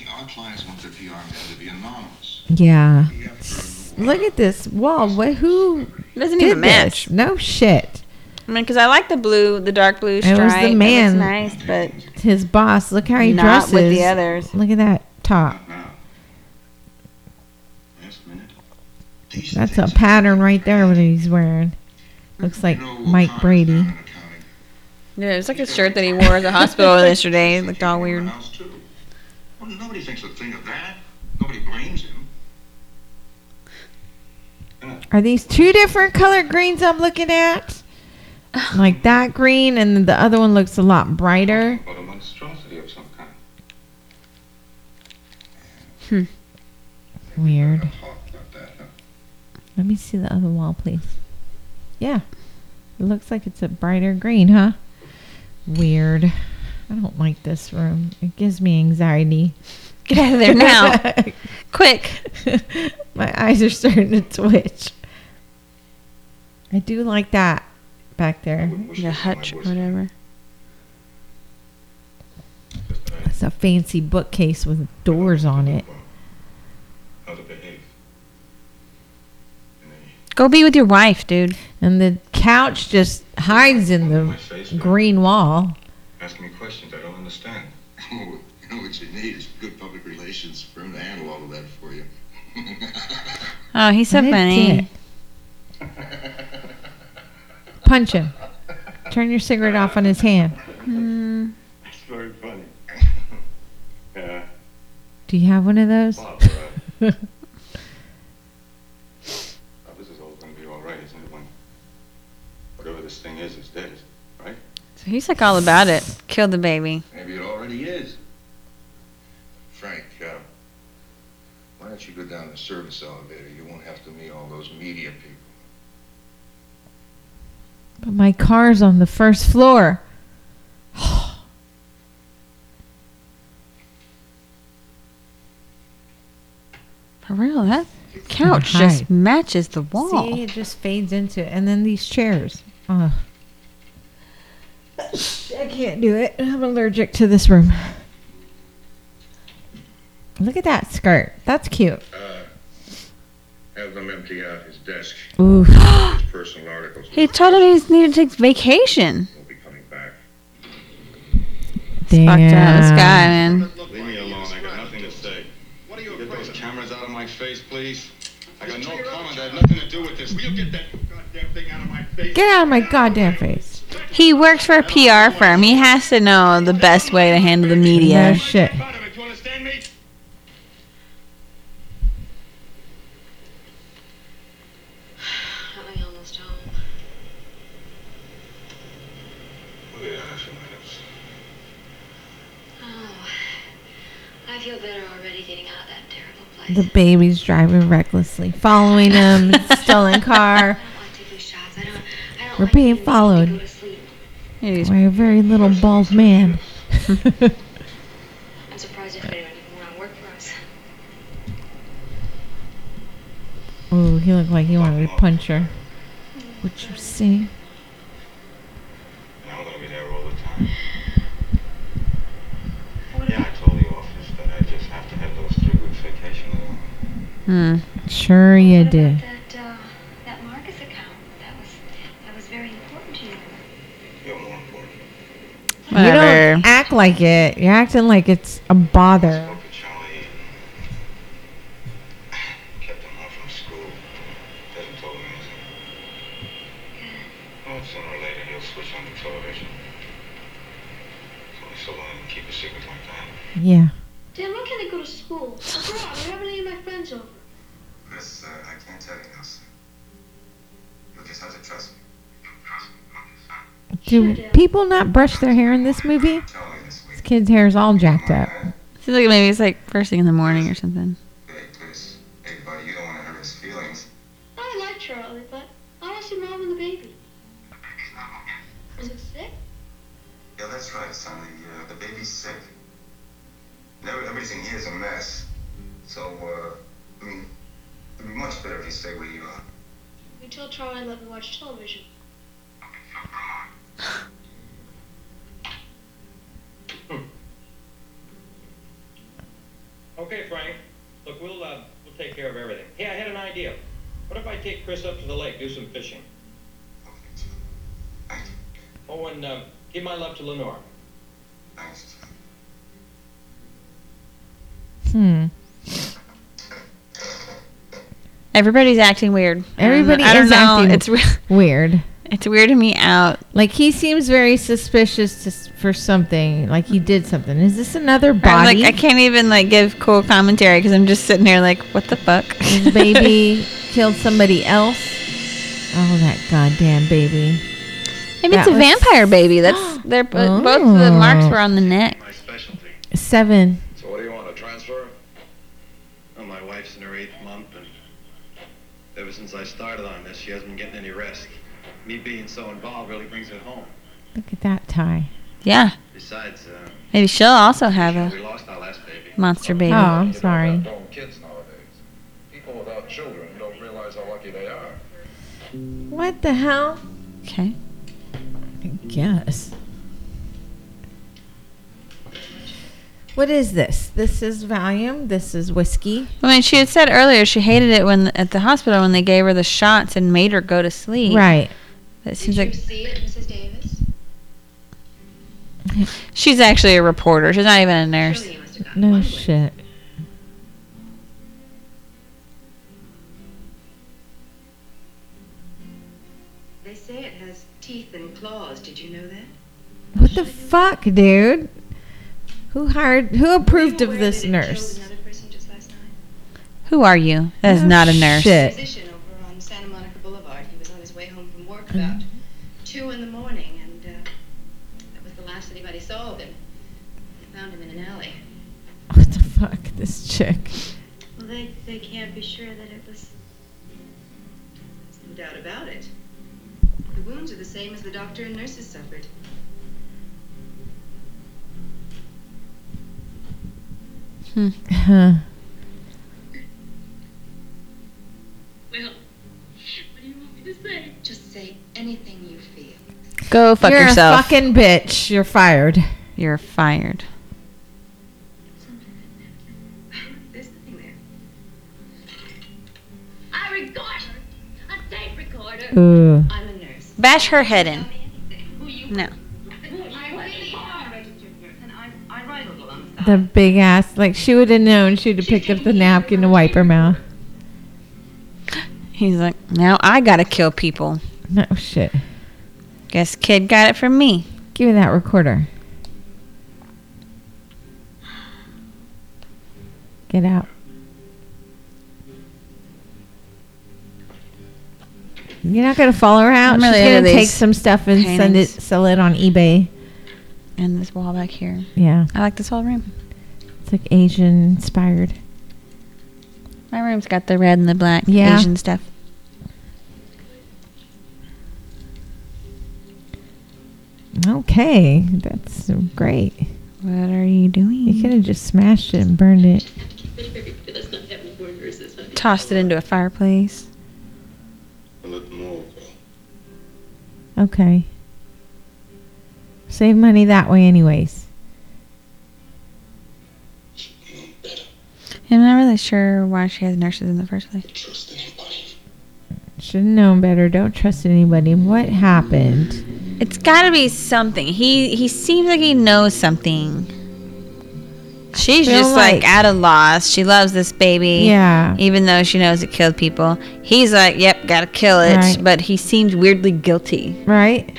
Our clients want their PR man to be anonymous. Yeah. We have to- Look at this wall. What? Who It doesn't did even match. this? No shit. I mean, because I like the blue, the dark blue stripe. It was the stripe. It looks man. nice, but His boss. Look how he not dresses. with the others. Look at that top. Not now. Yes, a minute. These That's a pattern right there. What he's wearing. Looks like Mike Brady. down in accounting. yeah, it's like a shirt that he wore at the hospital yesterday. It looked all weird. the house, too. Well, nobody thinks a thing of that. Nobody blames him. Are these two different color greens I'm looking at? Like that green, and the other one looks a lot brighter. About a monstrosity of some kind. Hmm. Weird. Hawk about that, huh? Let me see the other wall, please. Yeah. It looks like it's a brighter green, huh? Weird. I don't like this room. It gives me anxiety. Get out of there now. Quick. My eyes are starting to twitch. I do like that back there. The hutch or whatever. It's a fancy bookcase with doors on it. How to behave. And then Go be with your wife, dude. And the couch just hides in the green wall. ask me questions I don't understand. Oh, you know what you need is good public relations for him to handle all of that for you. Oh, he's so funny. Punch him. Turn your cigarette off on his hand. Hmm. That's very funny. yeah. Do you have one of those? He's like all about it. Killed the baby. Maybe it already is. Frank, uh, why don't you go down the service elevator? You won't have to meet all those media people. But my car's on the first floor. For real, that couch just matches the wall. See, it just fades into it. And then these chairs. Ugh. I can't do it. I'm allergic to this room. Look at that skirt. That's cute. Uh, have them empty out his desk. Ooh. his personal articles He told him he needed to take vacation. We'll be coming back. Fucked up. This guy, man. Leave me alone. I got nothing to say. What are you Get those cameras out of my face, please. I got no comment. I had nothing to do with this. Will you get that goddamn thing out of my face? Get out of my goddamn face. He works for a PR firm. He has to know the best way to handle the No media. shit. Out of it. You understand me? Are we almost home? We'll be there in a few minutes. Oh, I feel better already getting out of that terrible place. The baby's driving recklessly, following him, stolen car. I don't like taking shots. I don't. I don't We're being followed. To go to sleep. He's- By a very little bald man. I'm surprised if anyone even want to work for us. Ooh, he looked like he wanted to punch her. What you see? And I'm gonna be there all the time. Yeah, I told the office that I just have to have those three weeks vacation. Hmm. Sure you what did. about that uh, that Marcus account? That was that was very important to you. You're more important. You don't act like it. You're acting like it's a bother. People not brush their hair in this movie? This This kid's hair is all jacked up. Seems like maybe it's like first thing in the morning or something. Hey, Chris. Hey, buddy, you don't want to hurt his feelings. I like Charlie, but I want to Mom and the baby. Is it sick? Yeah, that's right, son. The, uh, the baby's sick. And everything here is a mess. So, uh, I mean, it'd be much better if you stay where you are. You tell Charlie and let me watch television. Okay, Frank. Look, we'll uh, we'll take care of everything. Hey, I had an idea. What if I take Chris up to the lake, do some fishing? Okay, Jim. Thanks. Oh, and give my love to Lenore. Thanks, Hmm. Everybody's acting weird. Everybody I don't is know. acting It's re- Weird. it's weirding me out. Like he seems very suspicious to, s- for something. Like he did something. Is this another I'm body? like I can't even like give cool commentary because I'm just sitting here like, what the fuck? His baby killed somebody else. Oh, that goddamn baby. Maybe it's a was- vampire baby. That's they're bo- both of the marks Oh. were on the neck. My specialty. Seven. So what do you want, a transfer? wife's in her eighth month, and ever since I started on this, she hasn't been getting any rest. Me being so involved really brings it home. Look at that tie. Yeah. Besides, uh, Maybe she'll also have we a lost our last baby. monster baby. Oh, I'm sorry. Kids nowadays. People without children don't realize how lucky they are. What the hell? Okay. I guess. What is this? This is Valium. This is whiskey. I mean, she had said earlier she hated it when at the hospital when they gave her the shots and made her go to sleep. Right. It Did seems you like see it, Mrs. Davis? she's actually a reporter. She's not even a nurse. Surely you must have gotten No one with. shit. The fuck, dude? Who hired? Who approved of this nurse? killed another person just last night? Who are you? That is Oh, not a nurse. shit. Physician over on Santa Monica Boulevard. He was on his way home from work about two in the morning, and uh, that was the last anybody saw of him. They found him in an alley. What the fuck? This chick. Well, they, they can't be sure that it was. There's no doubt about it. The wounds are the same as the doctor and nurses suffered. Huh. Well, what do you want me to say? Just say anything you feel. Go fuck You're yourself. a fucking bitch. You're fired. You're fired. There's nothing there. I record. A tape recorder. Ooh. I'm a nurse. Bash her head in. Tell me anything. Who you No. The big ass. Like she would have known. She'd have picked up the napkin to wipe her mouth. He's like, now I gotta kill people. No shit. Guess kid got it from me. Give me that recorder. Get out. You're not gonna follow her out. I'm She's gonna into take these some stuff and send it, paintings. sell it on eBay. And this wall back here. Yeah, I like this whole room. it's like Asian inspired. My room's got the red and the black Yeah. Asian stuff. Okay, that's great. What are you doing? You could have just smashed it and burned it. Let's not have any more nurses. honey. Tossed it into a fireplace. And let them. Okay. Save money that way, anyways. I'm not really sure why she has nurses in the first place. Trust. Should have known better. Don't trust anybody. What happened? It's got to be something. He he seems like he knows something. She's just like, like- at a loss. She loves this baby. Yeah. Even though she knows it killed people. He's like, yep, gotta kill it. Right. But he seems weirdly guilty. Right?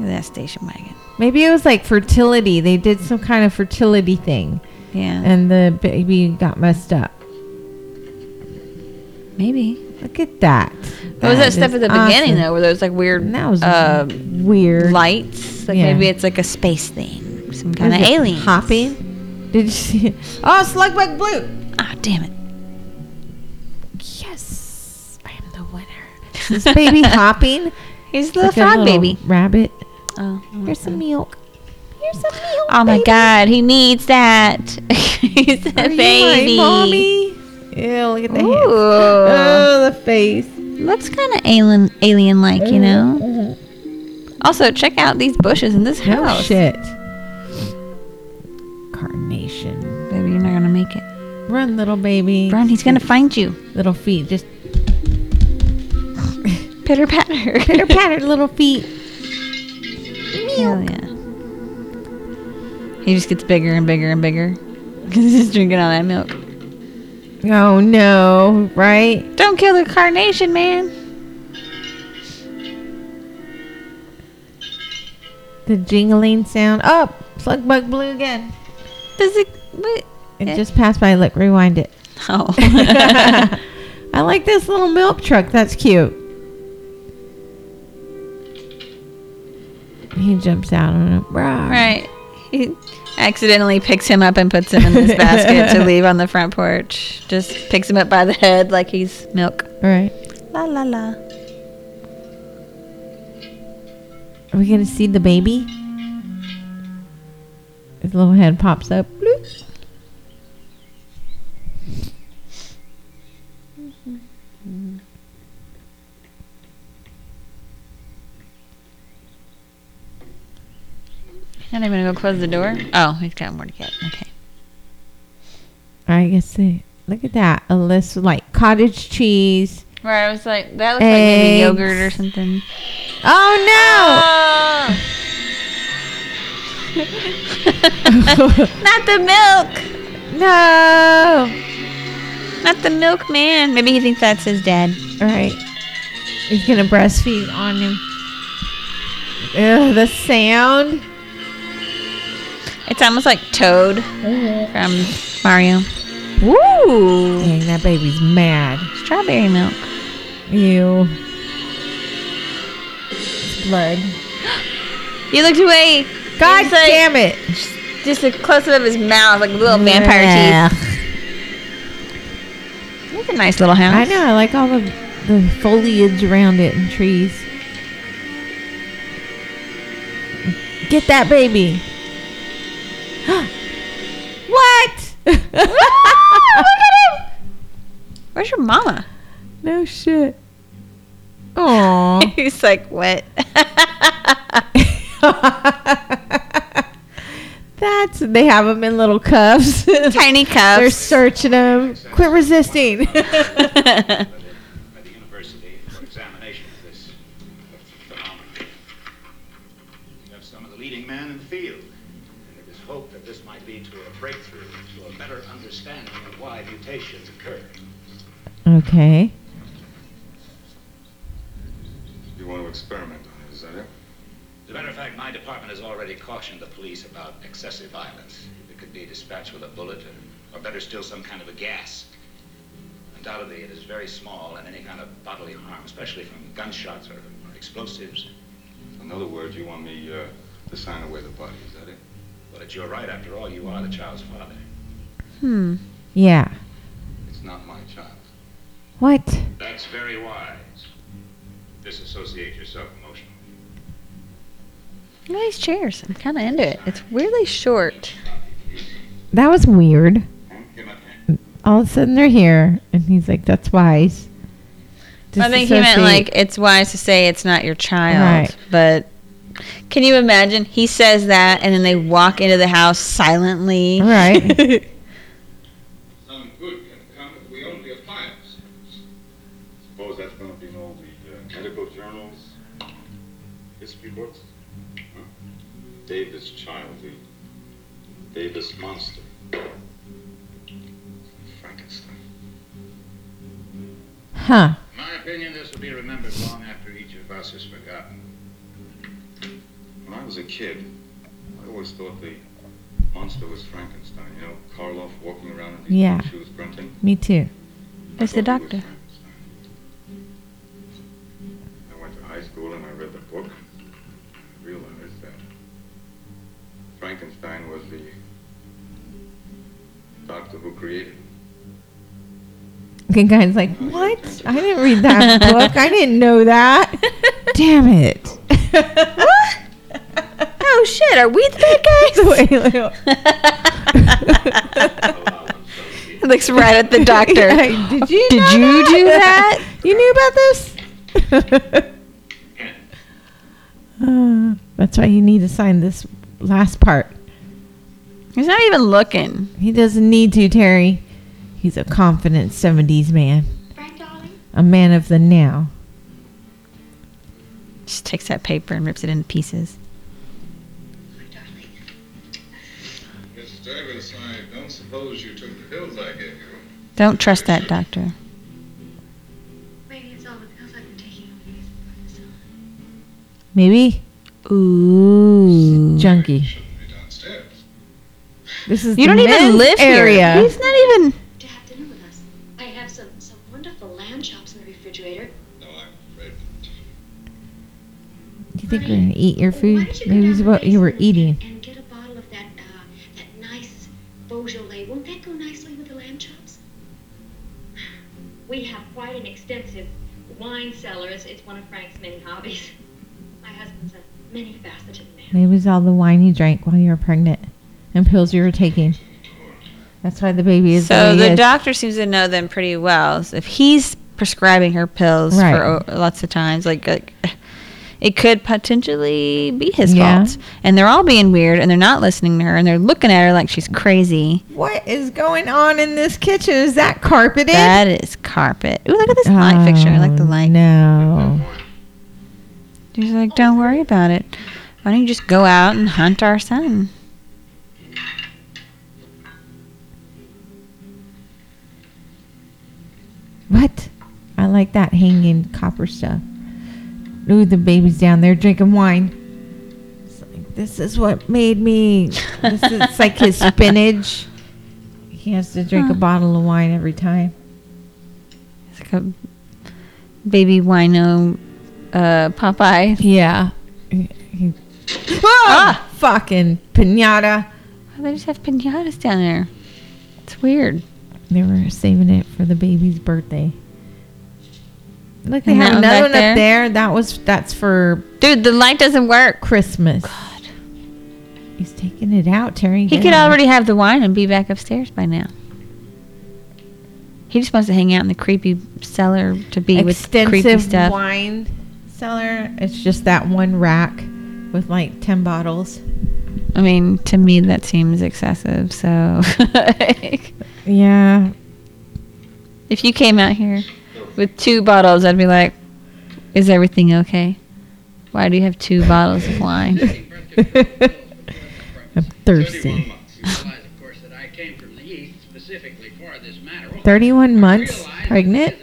Look at that station wagon. Maybe it was like fertility. They did some kind of fertility thing, Yeah. and the baby got messed up. Maybe. Look at that. What was that stuff at the beginning though, where there was like weird That was uh, weird. lights? Like Yeah. maybe it's like a space thing, some kind Was of alien. hopping. Did you see? It? Oh, Slugbug Blue. Ah, damn it! Yes, I am the winner. Is this baby hopping? He's the Like little frog baby. Rabbit. Oh, mm-hmm. Here's some milk. Here's some milk. oh my baby. god, he needs that. He's a Are you baby. my mommy? Ew, look at the Ooh. hands. Oh, the face. Looks kind of alien, alien-like, you know. Mm-hmm. Also, check out these bushes in this No house. shit. Carnation. Baby, you're not gonna make it. Run, little baby. Run, he's gonna find you. Little feet. Just Pitter patter. pitter patter, little feet. Hell yeah. He just gets bigger and bigger and bigger. Because he's just drinking all that milk. Oh no, right? Don't kill the carnation, man. The jingling sound. Oh, slug bug blue again. Does it. What? It Eh. just passed by. Look, rewind it. Oh. I like this little milk truck. That's cute. He jumps out on it. Rah. right. He accidentally picks him up and puts him in this basket to leave on the front porch. Just picks him up by the head like he's milk. Right. La la la. Are we gonna see the baby? His little head pops up. Bloop. Not even gonna go close the door. Oh, he's got more to get. Okay. I guess see. Look at that. A list of like cottage cheese. Where I was like, that looks like maybe yogurt or something. Oh no! Not the milk. no! no! Not the milkman. Maybe he thinks that's his dad. All right. He's gonna breastfeed on him. Ugh, the sound. It's almost like Toad Mm-hmm. from Mario. Woo! Dang, that baby's mad. Strawberry milk. Ew. It's blood. You looked away. God It's like- damn it! Just a close up of his mouth, like a little vampire Ugh. teeth. It's a nice little house. I know. I like all the the foliage around it and trees. Get that baby. what? Where's your mama? no shit. Aw. He's like, what? That's they have them in little cuffs. Tiny cups. They're searching them. Quit resisting. Okay. You want to experiment on it, is that it? As a matter of fact, my department has already cautioned the police about excessive violence. It could be dispatched with a bullet, or, or better still, some kind of a gas. Undoubtedly, it is very small, and any kind of bodily harm, especially from gunshots or, or explosives. In other words, you want me uh, to sign away the body, is that it? But it's your right, after all, you are the child's father. Hmm. Yeah. It's not my child. What? That's very wise. Disassociate yourself emotionally. Look at these chairs. I'm kind of into it. It's weirdly short. That was weird. Give up hand. All of a sudden they're here, and he's like, "That's wise." I think he meant like it's wise to say it's not your child, Right. but can you imagine? He says that, and then they walk into the house silently. Right. 60 books. Huh? Davis Child, the Davis Monster. Frankenstein. Huh. In my opinion, this will be remembered long after each of us is forgotten. When I was a kid, I always thought the monster was Frankenstein. You know, Karloff walking around in these yeah. shoes grunting. Me too. There's the doctor. Frankenstein was the doctor who created him. Okay, guys, like, what? I didn't read that book. I didn't know that. Damn it. Oh shit! Are we the bad guys? Looks right at the doctor. Yeah, did you? Did know you do that? You knew about this? Uh, that's why you need to sign this last part. He's not even looking. He doesn't need to, Terry. He's a confident 70s man, Frank, darling? a man of the now. Just takes that paper and rips it into pieces. My darling. Miss Davis, I don't suppose you took the pills I gave you. Don't trust that doctor. Maybe it's all the pills I've been taking over these months. Maybe Ooh. junkie. Shouldn't be downstairs. This is You the don't even live area. here. He's not even. To have dinner with us. I have some, some wonderful lamb chops in the refrigerator. No, I'm afraid. Do you think we're gonna eat your Why food? don't you Maybe it's what you were eating. And get a bottle of that uh, that nice Beaujolais. Won't that go nicely with the lamb chops? We have quite an extensive wine cellar. It's, it's one of Frank's many hobbies. My husband's a many-faceted man. Maybe it was all the wine you drank while you were pregnant and pills you were taking. That's why the baby is So way the is. doctor seems to know them pretty well. So if he's prescribing her pills Right. for o- lots of times, like, like it could potentially be his Yeah. fault. And they're all being weird, and they're not listening to her, and they're looking at her like she's crazy. What is going on in this kitchen? Is that carpeted? That is carpet. Ooh, look at this light oh, fixture. I like the Oh, light. No. She's like, don't worry about it. Why don't you just go out and hunt our son? What? I like that hanging copper stuff. Ooh, the baby's down there drinking wine. It's like, this is what made me. This is it's like his spinach. He has to drink a bottle of wine every time. It's like a baby wino uh, Popeye. Yeah. He- he- ah! Fucking pinata. Why they just have pinatas down there? It's weird. They were saving it for the baby's birthday. Look, they And have one another back one up there. That was that's for Dude, the light doesn't work. Christmas. God. He's taking it out, Terry. He could already have the wine and be back upstairs by now. He just wants to hang out in the creepy cellar to be with creepy stuff. wine cellar. It's just that one rack with like ten bottles. I mean, to me, that seems excessive. So, Yeah, if you came out here with two bottles, I'd be like, "Is everything okay? Why do you have two bottles of wine?" I'm thirsty. You realize, of course, that I came from the east specifically for this matter. Well, Thirty-one months pregnant.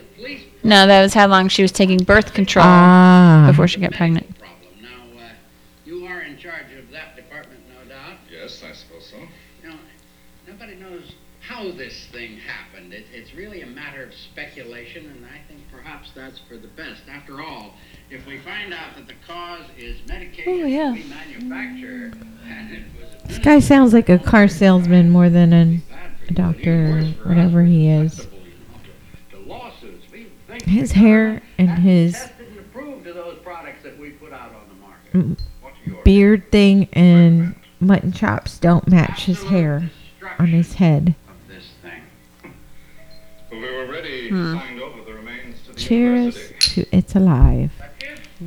As a police No, that was how long she was taking birth control Ah, before she got pregnant. problem. Now, uh, you are in charge of that department, no doubt. Yes, I suppose so. You know, nobody knows how this thing happened. It, it's really a matter of speculation, and I think perhaps that's for the best. After all, if we find out that the cause is medication Oh, yeah. we manufacture, and it was this guy sounds like a car salesman more than an, a doctor or even worse for us, whatever he is. His hair and his tested and approved of those products that we put out on the market. mm, What's yours? beard thing and mutton chops don't match his hair on his head. Of this thing. Well, we were ready Hmm. to hand over the remains to the Cheers to It's Alive.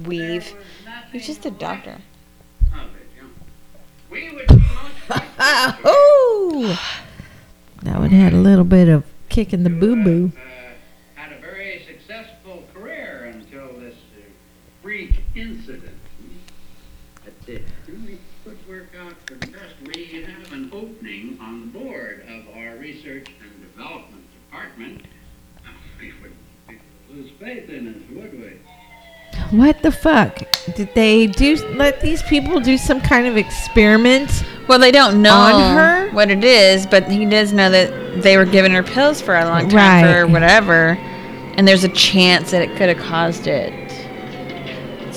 Weave. there was He's just a doctor. nothing of it, you know, we would be most grateful to Ooh! That one had a little bit of kick in the boo boo. Incident. But uh, really could work out for the best. We have an opening on the board of our research and development department. We would we lose faith in us, would we? What the fuck? Did they do let these people do some kind of experiment? Well, they don't know On her? what it is, but he does know that they were giving her pills for a long time for Right. whatever, and there's a chance that it could have caused it.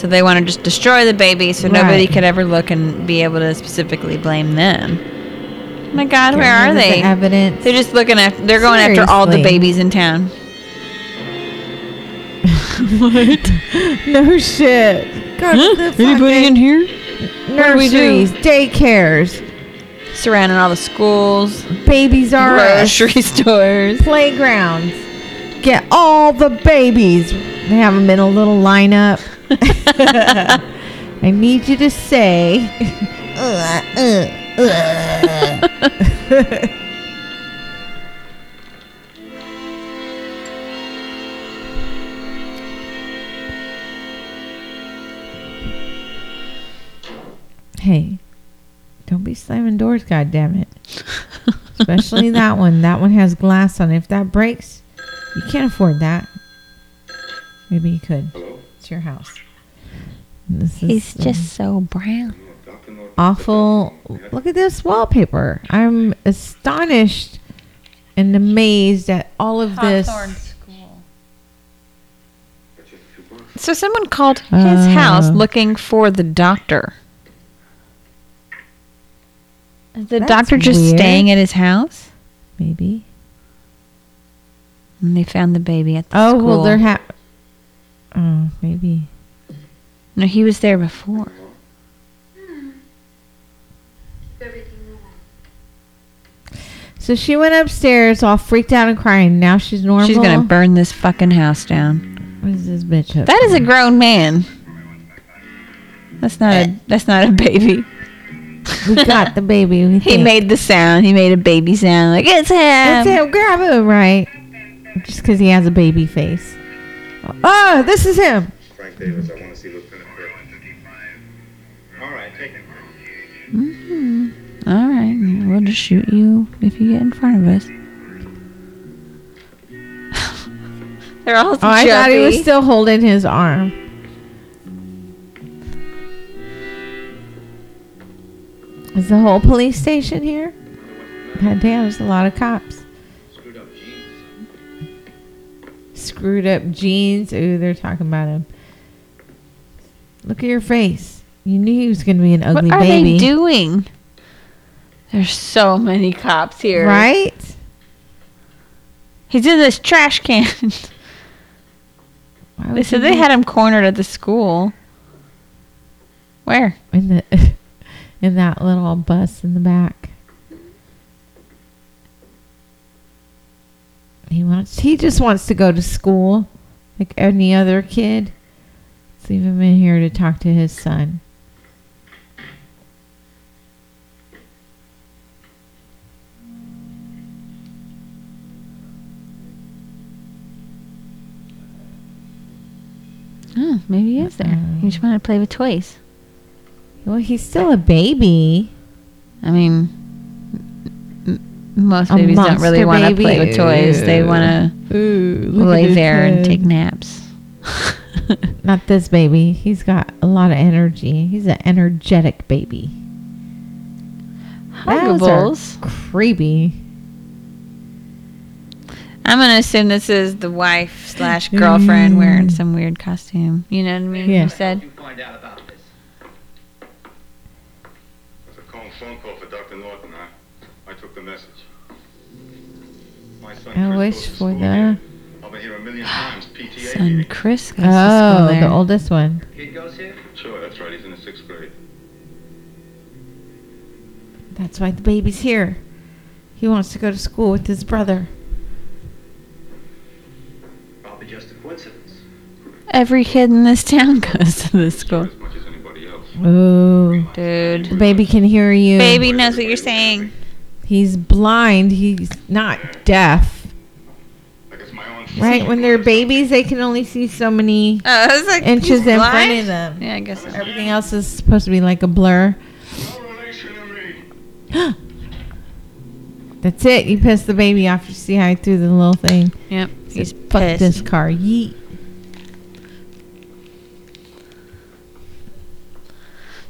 So they want to just destroy the baby, so nobody could ever look and be able to specifically blame them. Oh my God, where are Remember the they? evidence. They're just looking after. They're going after all the babies in town. what? no shit. God, the in here? do do? nurseries, daycares, Surrounding all the schools, babies are grocery stores. playgrounds. Get all the babies. They have them in a little lineup. I need you to say. Hey, don't be slamming doors, goddammit. Especially that one. That one has glass on it. If that breaks, you can't afford that. Maybe you could. Hello? It's your house. This He's is, uh, just so brown. No, Dr. Norton awful. Look at this wallpaper. I'm astonished and amazed at all of this. But just two bucks. So someone called his Uh. house looking for the doctor. Is the That's doctor just weird. staying at his house? Maybe. And they found the baby at the Oh school. well, they're ha. Oh, maybe. no, he was there before. So she went upstairs, all freaked out and crying. Now she's normal. She's gonna burn this fucking house down. What is this bitch? up That is a grown man. That's not a eh. that's not a baby. We got the baby. He think. made the sound. He made a baby sound like it's him. It's him. Grab him, right? Just because he has a baby face. Oh, this is him. Frank Davis, I want to see Lieutenant Britt. All right, take him. Mhm. All right, we'll just shoot you if you get in front of us. They're all Oh, I thought he was still holding his arm. Is the whole police station here? God damn, there's a lot of cops. Screwed up jeans. Ooh, they're talking about him. Look at your face. You knew he was going to be an ugly baby. What are baby. they doing? There's so many cops here. Right? He's in this trash can. They said they had him cornered at the school. Where? in the in that little bus in the back. He wants he just wants to go to school like any other kid. Let's leave him in here to talk to his son. Oh, maybe he is there. He just wanted to play with toys. Well, he's still a baby. I mean, most A babies don't really want to play with toys. They want to lay his there and take naps. Not this baby. He's got a lot of energy. He's an energetic baby. Those are Huggables. creepy. I'm gonna assume this is the wife slash girlfriend wearing Mm. some weird costume. You know what I mean? Yeah. You said. you find out about this? It's a calm phone call I wish for the again. I've been here a million ah, times. PTA Son. Chris goes to school Oh, there. the oldest one. Kid goes here? Sure, that's right. He's in the sixth grade. That's why the baby's here. He wants to go to school with his brother. Probably just a coincidence. Every kid in this town goes to this school. As much as anybody else. Ooh. The Dude. baby can hear you. Baby knows what you're saying. He's blind. He's not deaf. Like it's my own Right? When they're babies, they can only see so many uh, I was like, inches he's in front of them. Yeah, I guess so. Everything else is supposed to be like a blur. No relation to me. That's it. You piss the baby off. You see how I threw the little thing. Yep. Said, He's Fuck pissed. this car. Yeet.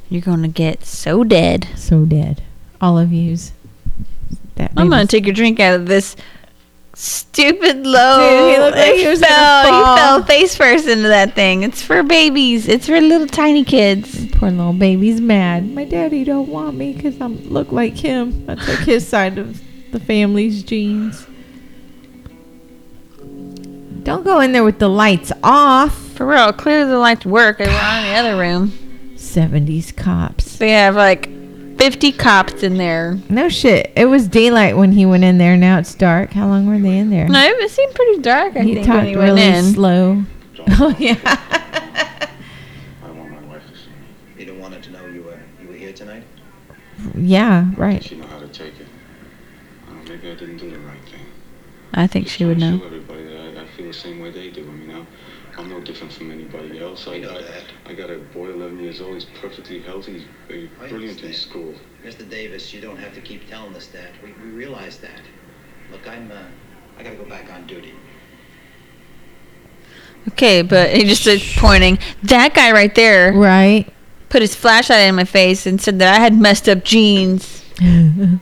You're gonna get so dead. So dead. All of yous. That I'm gonna take your drink out of this stupid low. Dude, he looked like he was fell. He fell face first into that thing. It's for babies. It's for little tiny kids. Poor little baby's mad. My daddy don't want me because I look like him. I took his side of the family's genes. Don't go in there with the lights off. For real, clearly the lights work. They were on in the other room. 70s cops. They have like 50 cops in there. No shit. It was daylight when he went in there. Now it's dark. How long were they in there? No, it seemed pretty dark. I he think talked when he went really in. slow. Oh yeah. I want my wife to see me. You didn't want her to know you were you were here tonight. yeah. Right. She know how to take it. I maybe I didn't do the right thing. I think she would know. everybody that I, I feel the same way they do. I mean, I'm, I'm no different from anybody else. I, I, that. I got a boy 11 years old. He's perfectly healthy. He's very I brilliant in school. Mr. Davis, you don't have to keep telling us that. We, we realize that. Look, I'm uh, I gotta go back on duty. Okay, but he just started pointing. That guy right there Right. put his flashlight in my face and said that I had messed up jeans.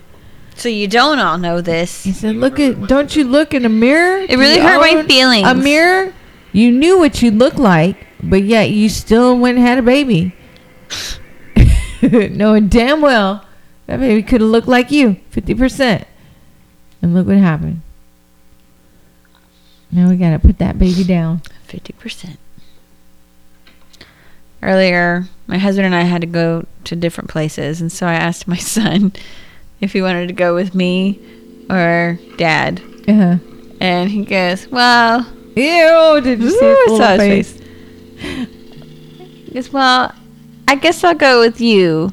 So you don't all know this. He said, "Look at, don't you look in a mirror? It really hurt my feelings. A mirror? You knew what you looked like, but yet you still went and had a baby, knowing damn well That baby could have looked like you, 50%. And look what happened. Now we got to put that baby down. 50%. Earlier, my husband and I had to go to different places, and so I asked my son if he wanted to go with me or dad. Uh-huh. And he goes, Well, Ew, did you see his I little saw his face? He goes, Well, I guess I'll go with you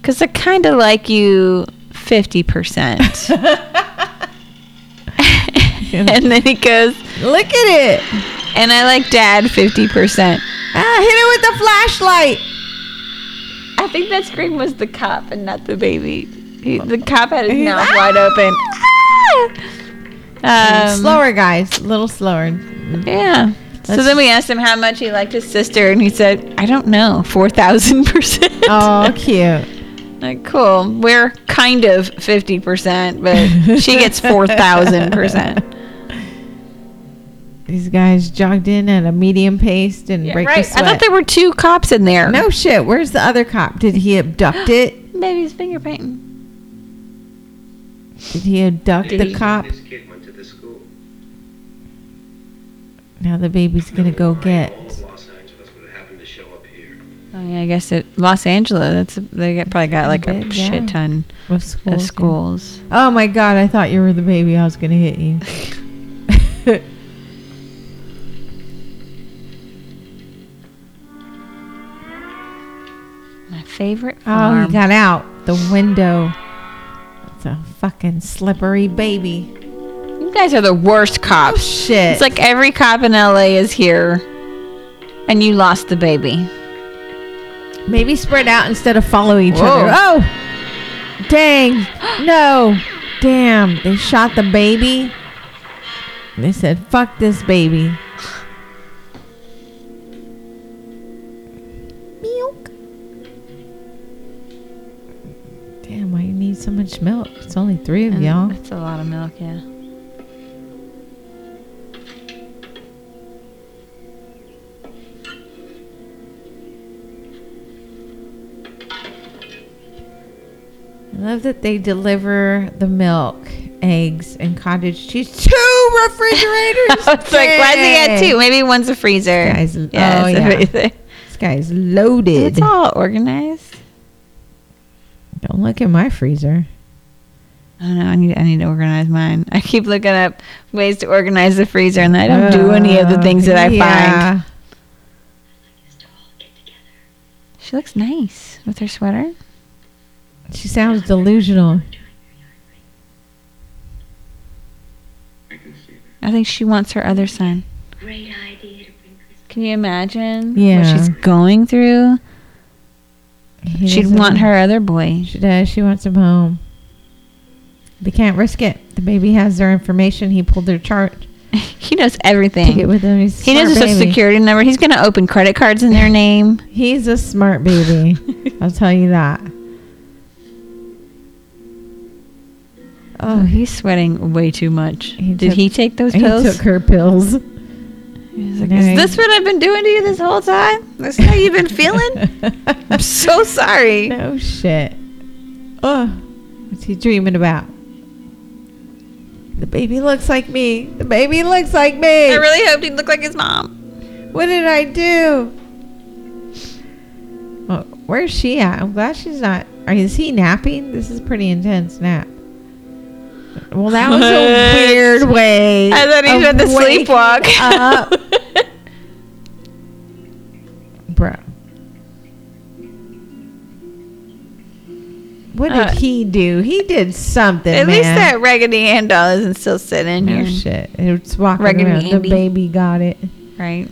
because I kind of like you 50%. and then he goes, Look at it. And I like dad 50%. Ah, hit it with the flashlight. I think that scream was the cop and not the baby. He, the cop had his mouth wide open. Um, slower, guys. A little slower. Yeah. So then we asked him how much he liked his sister, and he said, I don't know, 4,000%. Oh, cute. Like, cool. We're kind of 50%, but she gets 4,000%. These guys jogged in at a medium pace, didn't break right. the sweat. I thought there were two cops in there. no shit. Where's the other cop? Did he abduct it? Baby's finger painting. Did he abduct the cop? This kid went to this school. Now the baby's gonna go get. of Los Angeles would have happened to show up here. Oh, yeah, I guess it Los Angeles. That's they get, probably got like a yeah. shit ton Of schools. of schools. Oh my god! I thought you were the baby. I was gonna hit you. My favorite oh, he got out the window. It's a fucking slippery baby. You guys are the worst cops. Oh, Shit. It's like every cop in LA is here, and you lost the baby. Maybe spread out instead of follow each Whoa. other. Oh, dang! No, damn! They shot the baby. They said, "Fuck this baby." Milk. Damn! Why you need so much milk? It's only three of And y'all. That's a lot of milk, yeah. I love that they deliver the milk, eggs, and cottage cheese. Two refrigerators. I was like, why does he have two? Maybe one's a freezer. Guys, yeah, oh, yeah. This guy's loaded. It's all organized. Don't look at my freezer. I don't know. I need I need to organize mine. I keep looking up ways to organize the freezer, and I don't do any of the things that I oh, find. yeah. She looks nice with her sweater. She sounds delusional. I can see that. I think she wants her other son. Great idea to bring Chris. Can you imagine Yeah. what she's going through? He She'd want her other boy. She does. She wants him home. They can't risk it. The baby has their information. He pulled their chart. he knows everything. Take it everything. with him. He's a He knows smart the social security number. He's gonna open credit cards in their name. He's a smart baby. I'll tell you that. Oh, he's sweating way too much. He Did took- he take those pills? He took her pills. Like. Is this what I've been doing to you this whole time? This how you've been feeling? I'm so sorry. no shit. Oh, what's he dreaming about? The baby looks like me. The baby looks like me. I really hoped he'd look like his mom. What did I do? Oh, where's she at? I'm glad she's not. Is he napping? This is pretty intense nap. Well, that was a weird way. I thought he had the sleepwalk. up. Bro. What did Uh, he do? He did something, At man. least that Raggedy Ann doll isn't still sitting here. shit. It's walking Raggedy around. The baby got it. Right.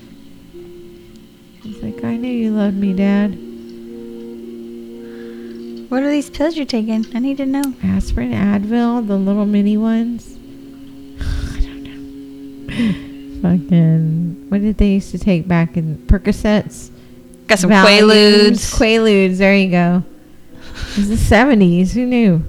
He's like, I knew you loved me, Dad. What are these pills you're taking? I need to know. Aspirin, Advil, the little mini ones. I don't know. Fucking, what did they used to take back in Percocets? Got some Valiums, Quaaludes. Quaaludes, there you go. It was the 70s. Who knew?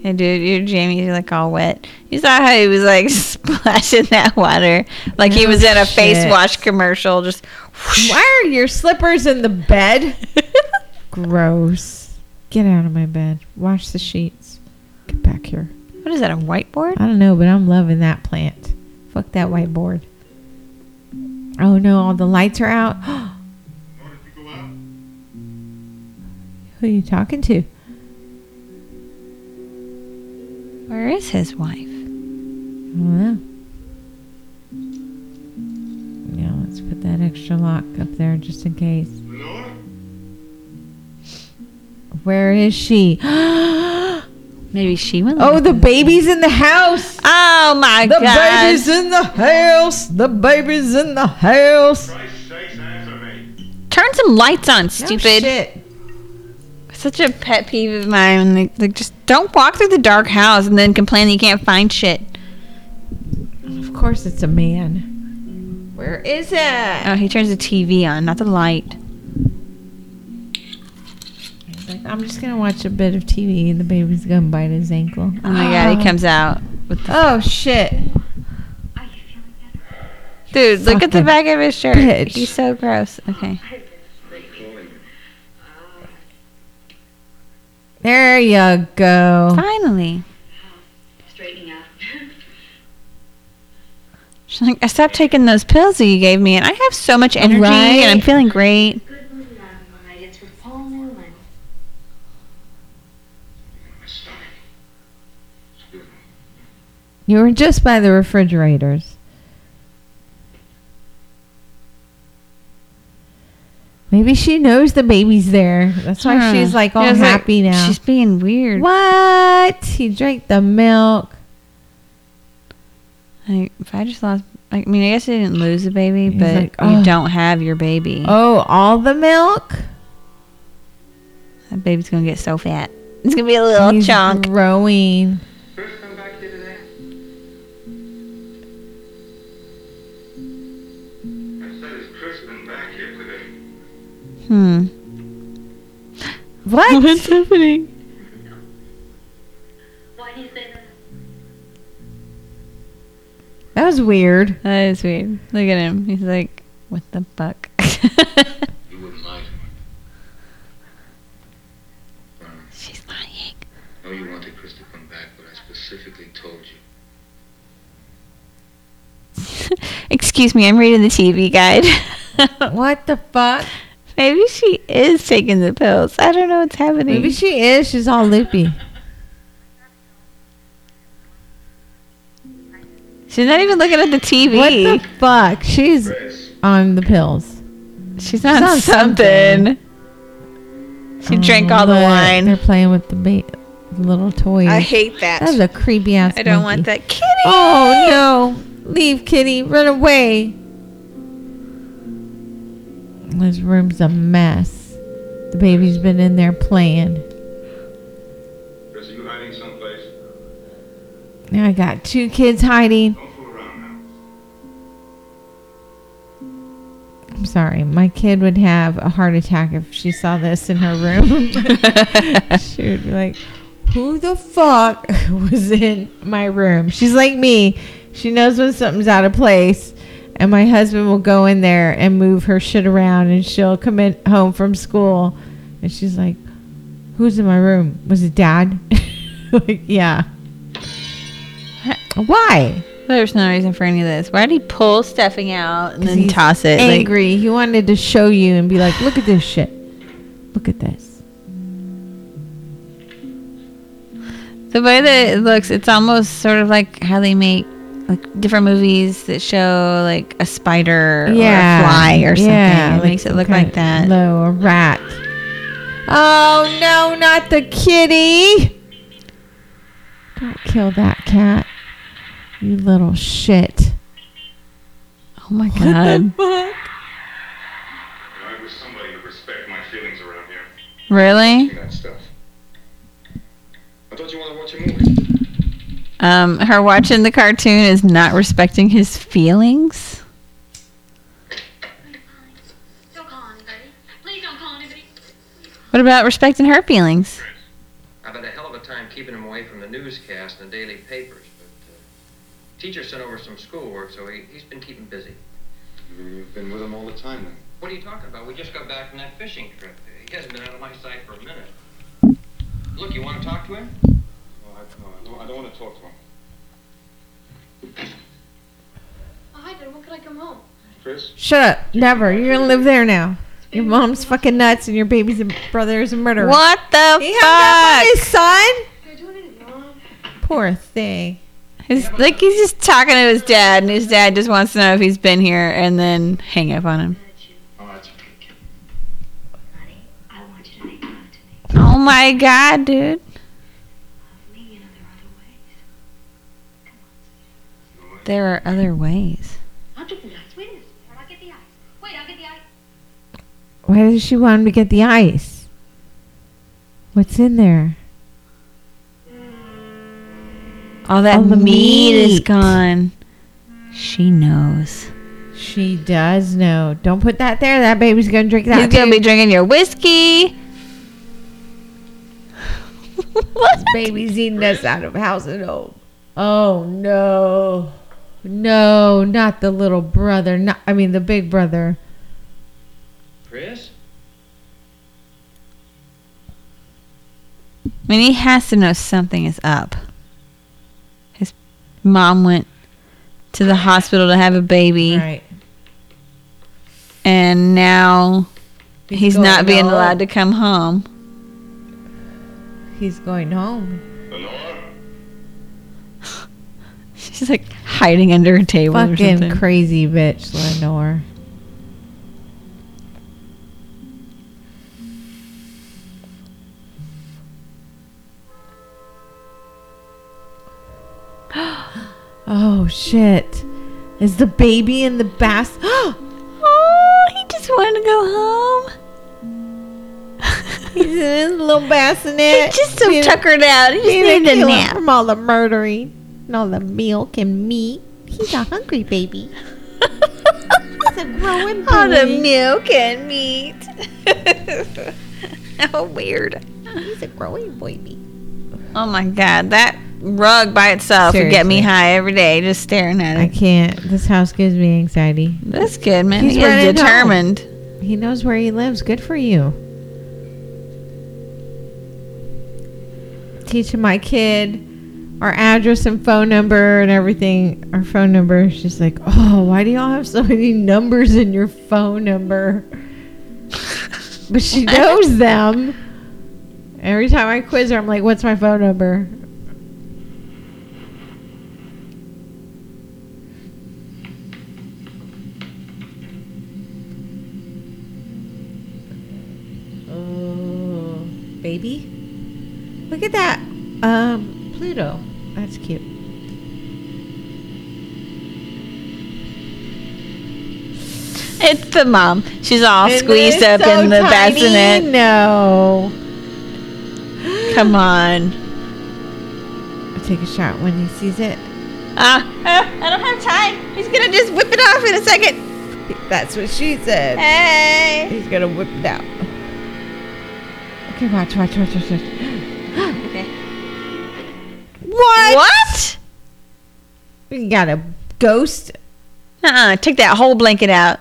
Hey, dude, your Jamie's like all wet. You saw how he was like splashing that water, like he was in a face wash commercial. Just Why are your slippers in the bed? Gross. Get out of my bed. Wash the sheets. Get back here. What is that? A whiteboard? I don't know, but I'm loving that plant. Fuck that whiteboard. Oh no, all the lights are out. Who are you talking to? Where is his wife? I don't know. Yeah, let's put that extra lock up there just in case. Where is she? Maybe she went. oh, the baby's in the house. Oh my The god! The baby's in the house. The baby's in the house. Turn some lights on, No stupid. shit. Such a pet peeve of mine. Like, like, just don't walk through the dark house and then complain that you can't find shit. Of course, it's a man. Where is it? Oh, he turns the TV on, not the light. Like, I'm just gonna watch a bit of TV, and the baby's gonna bite his ankle. Oh my god, he comes out with the. Oh shit! Dude, look at the Fucking back of his shirt. bitch. He's so gross. Okay. There you go. Finally. Straightening out. She's like, I stopped taking those pills that you gave me, and I have so much energy, and I'm feeling great. Good movie last night. It's with Paul Newman. My stomach. Excuse me. You were just by the refrigerators. Maybe she knows the baby's there. That's why Huh. she's like all Yeah, it's like, happy now. She's being weird. what? He drank the milk. Like, if I just lost, I mean, I guess I didn't lose the baby, He's but like, you "Oh." don't have your baby. Oh, all the milk? That baby's gonna get so fat. It's gonna be a little He's chunk. growing. Hmm. What? What's happening? Why do you say that? That was weird. That is weird. Look at him. He's like, what the fuck? You wouldn't lie to me. She's lying. I know you wanted Chris to come back, but I specifically told you. Excuse me, I'm reading the TV guide. What the fuck? Maybe she is taking the pills. I don't know what's happening. Maybe she is. She's all loopy. She's not even looking at the TV. What the fuck? She's on the pills. She's on, on something. She drank all the wine. They're playing with the ba- little toys. I hate that. That's a creepy ass. I don't monkey. want that kitty. Oh no! Leave, kitty. Run away. This room's a mess. The baby's been in there playing. Chris, are you hiding someplace? Now I got two kids hiding. Don't fool around now. I'm sorry. My kid would have a heart attack if she saw this in her room. she would be like, Who the fuck was in my room? She's like me. She knows when something's out of place. And my husband will go in there and move her shit around. And she'll come in home from school. And she's like, Who's in my room? Was it dad? like, yeah. Why? There's no reason for any of this. Why did he pull stuffing out and then toss it? Like, Angry. he wanted to show you and be like, Look at this shit. Look at this. the way that it looks, it's almost sort of like how they make like different movies that show like a spider or a fly or something. Yeah, it makes it look like that. No, a rat. Oh no, not the kitty! Don't kill that cat. You little shit. Oh my god. I wish somebody would respect my feelings around here. really? That stuff. I thought you wanted to watch a movie. Um, her watching the cartoon is not respecting his feelings. Don't call anybody. Please don't call anybody. What about respecting her feelings? I've had a hell of a time keeping him away from the newscast and the daily papers, but uh, teacher sent over some schoolwork, so he, he's been keeping busy. You've been with him all the time then. What are you talking about? We just got back from that fishing trip. He hasn't been out of my sight for a minute. Look, you want to talk to him? No, I, don't, I don't want to talk to him. Oh, hi, Dad. When could I come home? Chris? Shut up. Never. You're gonna live there now. Your mom's fucking nuts and your baby's a brother is a murderer. What the He hung up on fuck? his son? Can I do anything wrong? Poor thing. He's like he's just talking to his dad, and his dad just wants to know if he's been here, and then hang up on him. Oh, oh, my god, Honey, I want you to make love to me. Oh my god, dude! Love me, you know, there are other ways. Come on, There are other ways. I'll get the ice. Wait a minute. I'll get the ice. Wait, I'll get the ice. Why does she want him to get the ice? What's in there? Mm. All that All the meat, is gone. She knows. She does know. Don't put that there. That baby's gonna drink that. He's gonna be drinking your whiskey. This baby's eating us out of house and home. Oh no. No, not the little brother. Not I mean the big brother. Chris? I mean, he has to know something is up. His mom went to the hospital to have a baby, Right. and now he's, not being home. allowed to come home. He's going home. Lenore? She's like hiding under a table or Fucking something. crazy bitch, Lenore. oh shit. Is the baby in the bath? oh, he just wanted to go home. He's in his little bassinet. He's just so tuckered out. He just needed a nap. From all the murdering and all the milk and meat. He's a hungry baby. He's a growing boy. All the milk and meat. How weird. He's a growing baby. Oh my god, that rug by itself would get me high every day just staring at it. I can't. This house gives me anxiety. That's good, man. He's He is running home. determined. He knows where he lives. Good for you. Teaching my kid our address and phone number and everything. Our phone number. She's like, oh, why do y'all have so many numbers in your phone number? but she knows them. Every time I quiz her, I'm like, what's my phone number? Oh, baby. Look at that. Um, Pluto. That's cute. It's the mom. She's all Isn't squeezed up so in the tiny? bassinet. No. Come on. I'll take a shot when he sees it. Ah, ah, I don't have time. He's gonna just whip it off in a second. That's what she said. Hey. He's gonna whip it out. Okay, watch, watch, watch, watch, watch. Okay. What? What? We got a ghost. Uh-uh. Take that whole blanket out.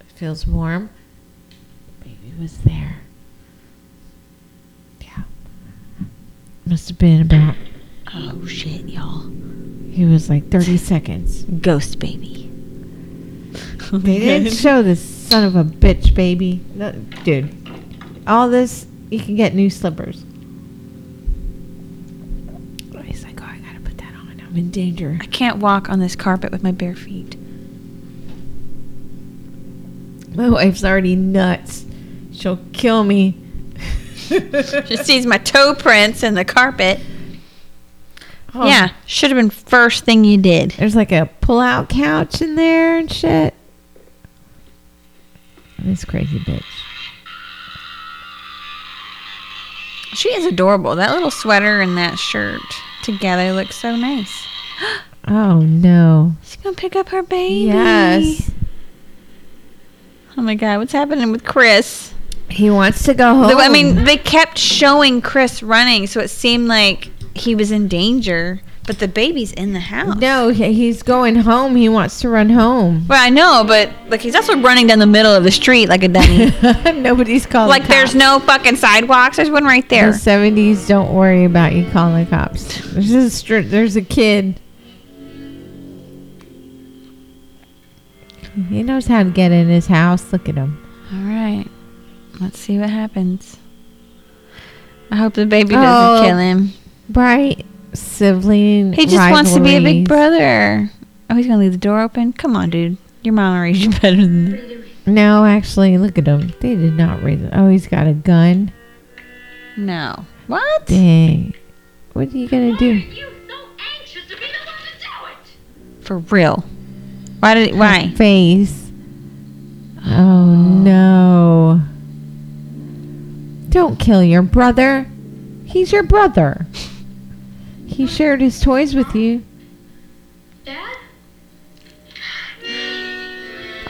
It feels warm. Baby was there. Yeah. Must have been about. Oh shit, y'all. He was like 30 seconds. Ghost baby. They didn't show this son of a bitch baby. No, dude. All this, you can get new slippers. He's like, oh, I gotta put that on. I'm in danger. I can't walk on this carpet with my bare feet. My wife's already nuts. She'll kill me. She sees my toe prints in the carpet. Oh, Yeah, should have been first thing you did. There's like a pull-out couch in there and shit. This crazy bitch. She is adorable. That little sweater and that shirt together look so nice. Oh no. She's gonna pick up her baby. Yes. Oh my god, what's happening with Chris? He wants to go home. I mean, they kept showing Chris running, so it seemed like he was in danger. But the baby's in the house. No, he- he's going home. He wants to run home. Well, I know, but like he's also running down the middle of the street like a dummy. Nobody's calling. like there's cops. no fucking sidewalks. There's one right The there. seventies. Don't worry about you calling cops. There's a str- there's a kid. He knows how to get in his house. Look at him. All right. Let's see what happens. I hope the baby doesn't Oh. kill him. Bright sibling. He just wants to be a big brother. Oh, he's gonna leave the door open. Come on, dude. Your mama raised you better than that. No, actually, look at him. They did not raise it. Oh, he's got a gun. No. What? Dang. What are you gonna do? For real. Why did? Why? Face. Oh no. Don't kill your brother. He's your brother. He shared his toys with you. Dad?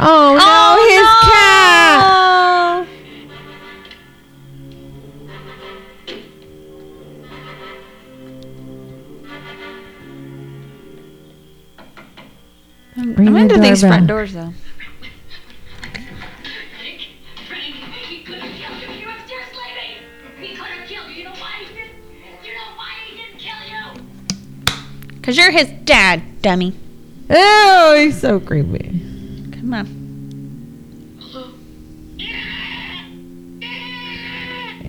Oh no, oh, his cat. I'm, Ring I'm the into these front doors though. Kill you? Cause you're his dad, dummy. Oh, he's so creepy. Come on.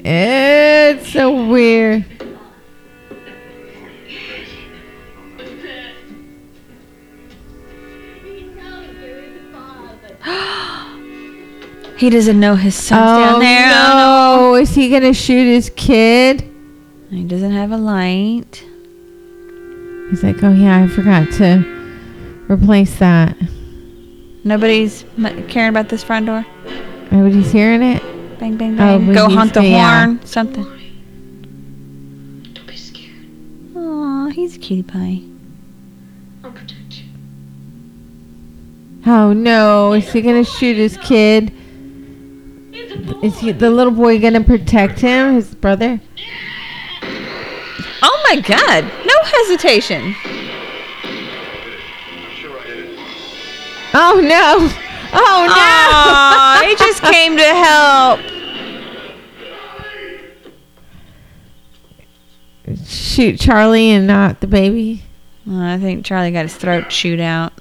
It's so weird. He doesn't know his son's oh down there. Oh, no! Is he gonna shoot his kid? He doesn't have a light. He's like, oh yeah, I forgot to replace that. Nobody's m- caring about this front door. Nobody's hearing it. Bang, bang, Oh, bang. but Go he's- hunt the yeah. horn. Something. Don't be scared. Aw, he's a cutie pie. I'll protect you. Oh no! Is he gonna shoot his kid? Is he the little boy gonna protect him, his brother? Oh my god. No hesitation. Oh no! Oh no! Aw, he just came to help. Shoot Charlie and not the baby. Oh, I think Charlie got his throat chewed out.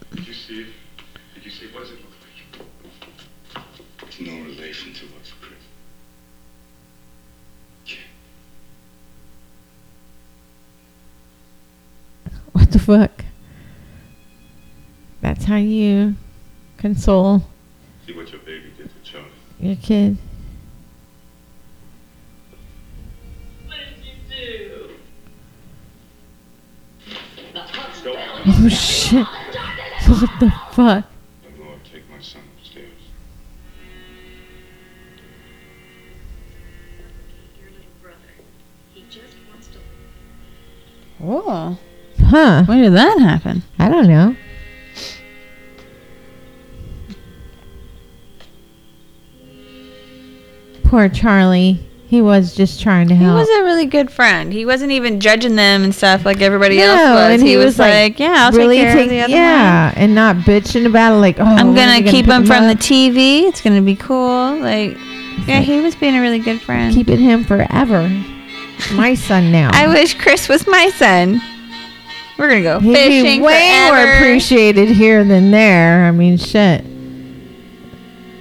The fuck? That's how you console See what your baby did to Charlie. your kid. What did you do? Oh shit! What the fuck? The Lord take my son upstairs. Your little brother. He just wants to Oh. Huh? When did that happen? I don't know. Poor Charlie. He was just trying to help. He was a really good friend. He wasn't even judging them and stuff like everybody else No, was. and he, was, like, "Yeah, I'll really take care take- of the other yeah, and not bitching about it. Like, oh, one. I'm gonna you keep him from the? TV. It's gonna be cool." Like, yeah, he was being a really good friend. keeping him forever. My son now. I wish Chris was my son. We're gonna go He'd fishing be way forever. more appreciated here than there. I mean, shit.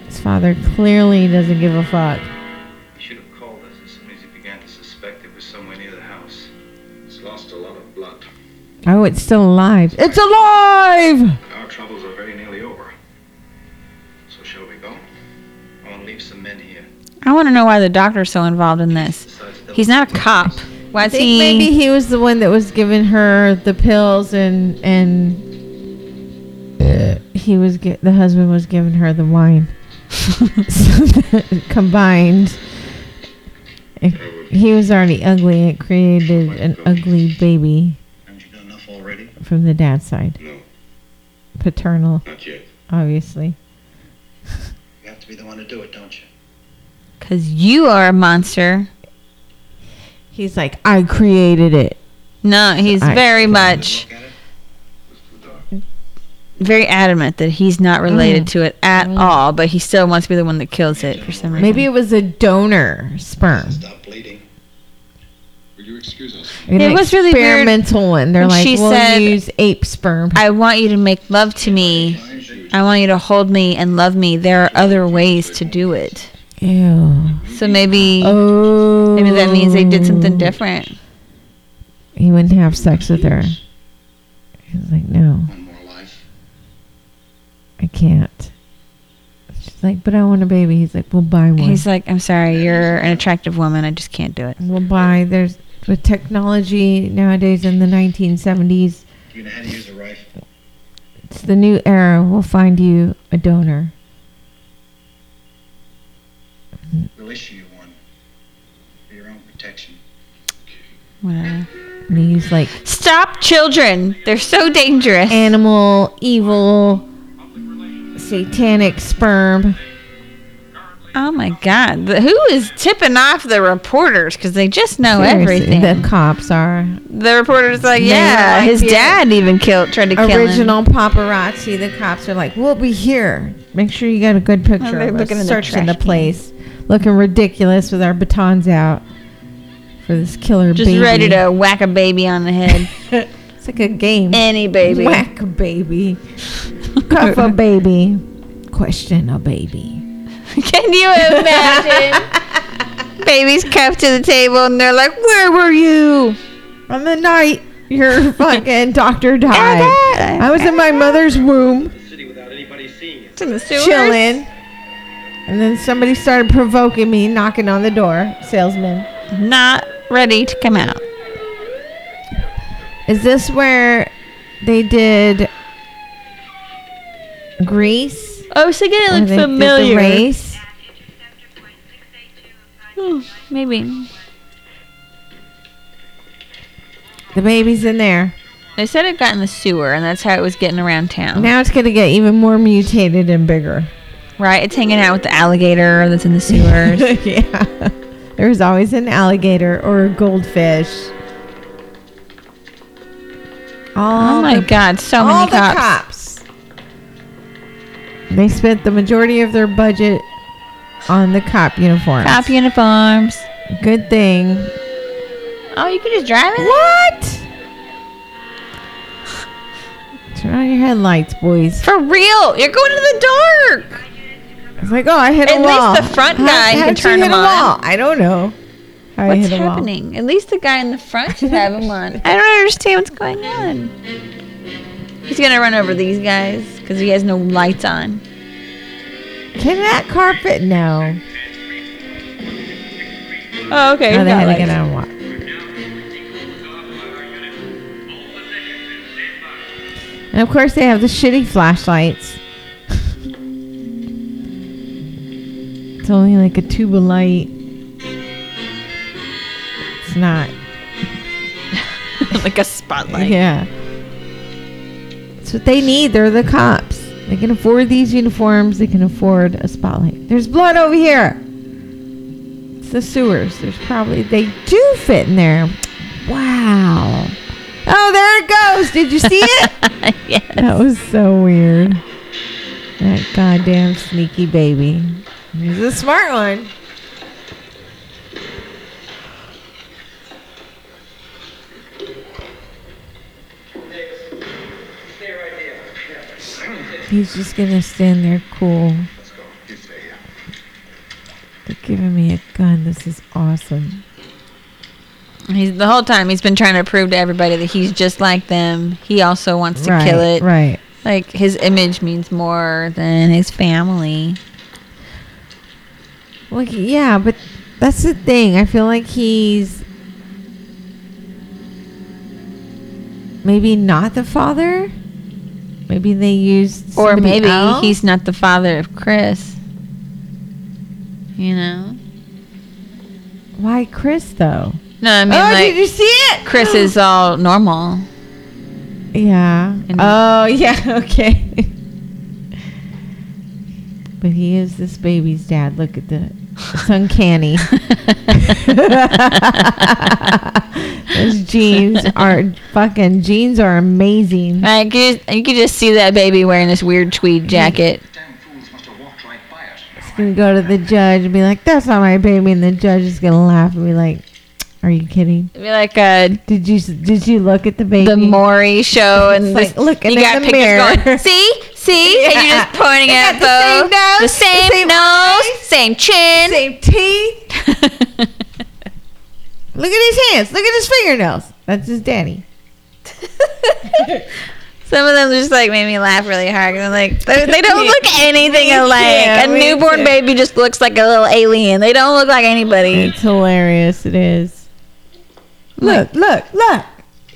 His father clearly doesn't give a fuck. He should have called us as soon as he began to suspect it was somewhere near the house. It's lost a lot of blood. Oh, it's still alive. It's alive! Our troubles are very nearly over. So shall we go? I want to leave some men here. I want to know why the doctor's so involved in this. He's not a cop. Why I think he? maybe he was the one that was giving her the pills and and he was get, the husband was giving her the wine. so combined, he was already ugly. It created an ugly baby Haven't you done enough already? from the dad's side. No, Paternal, not yet. obviously. You have to be the one to do it, don't you? Cause you are a monster. He's like, I created it. No, he's I- very much Look at it. very adamant that he's not related Mm. to it at all, but he still wants to be the one that kills it for some reason. Maybe it was a donor sperm. Stop bleeding. Will you excuse us? An It was really weird experimental one. They're when like, she we'll said- use ape sperm. I want you to make love to me. I want you to hold me and love me. There are other ways to do it. Ew. So maybe Oh. maybe that means they did something oh. different. He wouldn't have sex with her. He's like, no, One more life. I can't. She's like, but I want a baby. He's like, we'll buy one. He's like, I'm sorry, you're an attractive woman. I just can't do it. we'll buy. There's with technology nowadays in the 1970s. Do you know how to use a rifle? It's the new era. We'll find you a donor. We'll issue you one for your own protection. Whatever. And he's like Stop children. They're so dangerous. animal, evil, satanic sperm. oh my god. The- Who is tipping off the reporters cuz they just know Seriously, everything. The cops are The reporter's like, yeah, like his the dad even killed, tried to kill him. original paparazzi. The cops are like, "We'll be here. Make sure you got a good picture they're of us looking in the searching the trash can. place, looking ridiculous with our batons out for this killer Just baby. ready to whack a baby on the head. It's like a game. Any baby. Whack a baby. Cuff a baby. Question a baby. Can you imagine? Babies cuffed to the table and they're like, Where were you? On the night your fucking doctor died, I was in my mother's womb, city without anybody seeing it. It's in the sewers. chilling. And then somebody started provoking me, knocking on the door. Salesman. Not ready to come out. Is this where they did Grease? Oh, so again, it looks familiar. The race? Hmm, maybe. The baby's in there. They said it got in the sewer, and that's how it was getting around town. Now it's gonna get even more mutated and bigger. Right? It's hanging out with the alligator that's in the sewers. yeah. There's always an alligator or a goldfish. All oh my the, god, so all many the cops. cops. They spent the majority of their budget on the cop uniforms. Cop uniforms. Good thing. Oh, you can just drive it? What? Turn on your headlights, boys. For real? You're going to the dark. It's like, oh, I hit At a least wall. the front guy, can turn him on. I don't know. How What's happening? At least the guy in the front should have him on. I don't understand what's going on. He's gonna run over these guys because he has no lights on. Can that carpet? No. Oh, okay. He's they had to get on what? And of course, they have the shitty flashlights. It's only like a tube of light. It's not. like a spotlight. Yeah. That's what they need. They're the cops. They can afford these uniforms. They can afford a spotlight. There's blood over here. It's the sewers. There's probably they do fit in there. Wow. Oh, there it goes. Did you see it? yes. that was so weird. That goddamn sneaky baby. He's a smart one. Stay right here. He's just gonna stand there cool. Let's go. You stay here. They're giving me a gun. This is awesome. He's the whole time he's been trying to prove to everybody that he's just like them. He also wants to right, kill it. Right. Like his image means more than his family. Well, yeah, but that's the thing. I feel like he's maybe not the father. Maybe they used Or maybe else? he's not the father of Chris. You know? Why Chris though? No, I mean oh, like did you see it? Chris is oh. all normal. Yeah. And- oh, yeah. Okay. But he is this baby's dad. Look at the. It's uncanny. Those genes are fucking genes are amazing. Like you, you could just see that baby wearing this weird tweed jacket. He's gonna go to the judge and be like, "That's not my baby," and the judge is gonna laugh and be like, "Are you kidding? It'd be like uh, Did you did you look at the baby? the Maury show, and It's like looking you got the mirror. going, see, see, and you're just pointing at got the same nose, the same, the same nose, eyes, same chin, Same teeth. Look at his hands. Look at his fingernails. That's his daddy. Some of them just like made me laugh really hard. I'm like, they, they don't look anything alike. too, A newborn too. baby just looks like a little alien. They don't look like anybody. It's hilarious. It is. Look, look, look.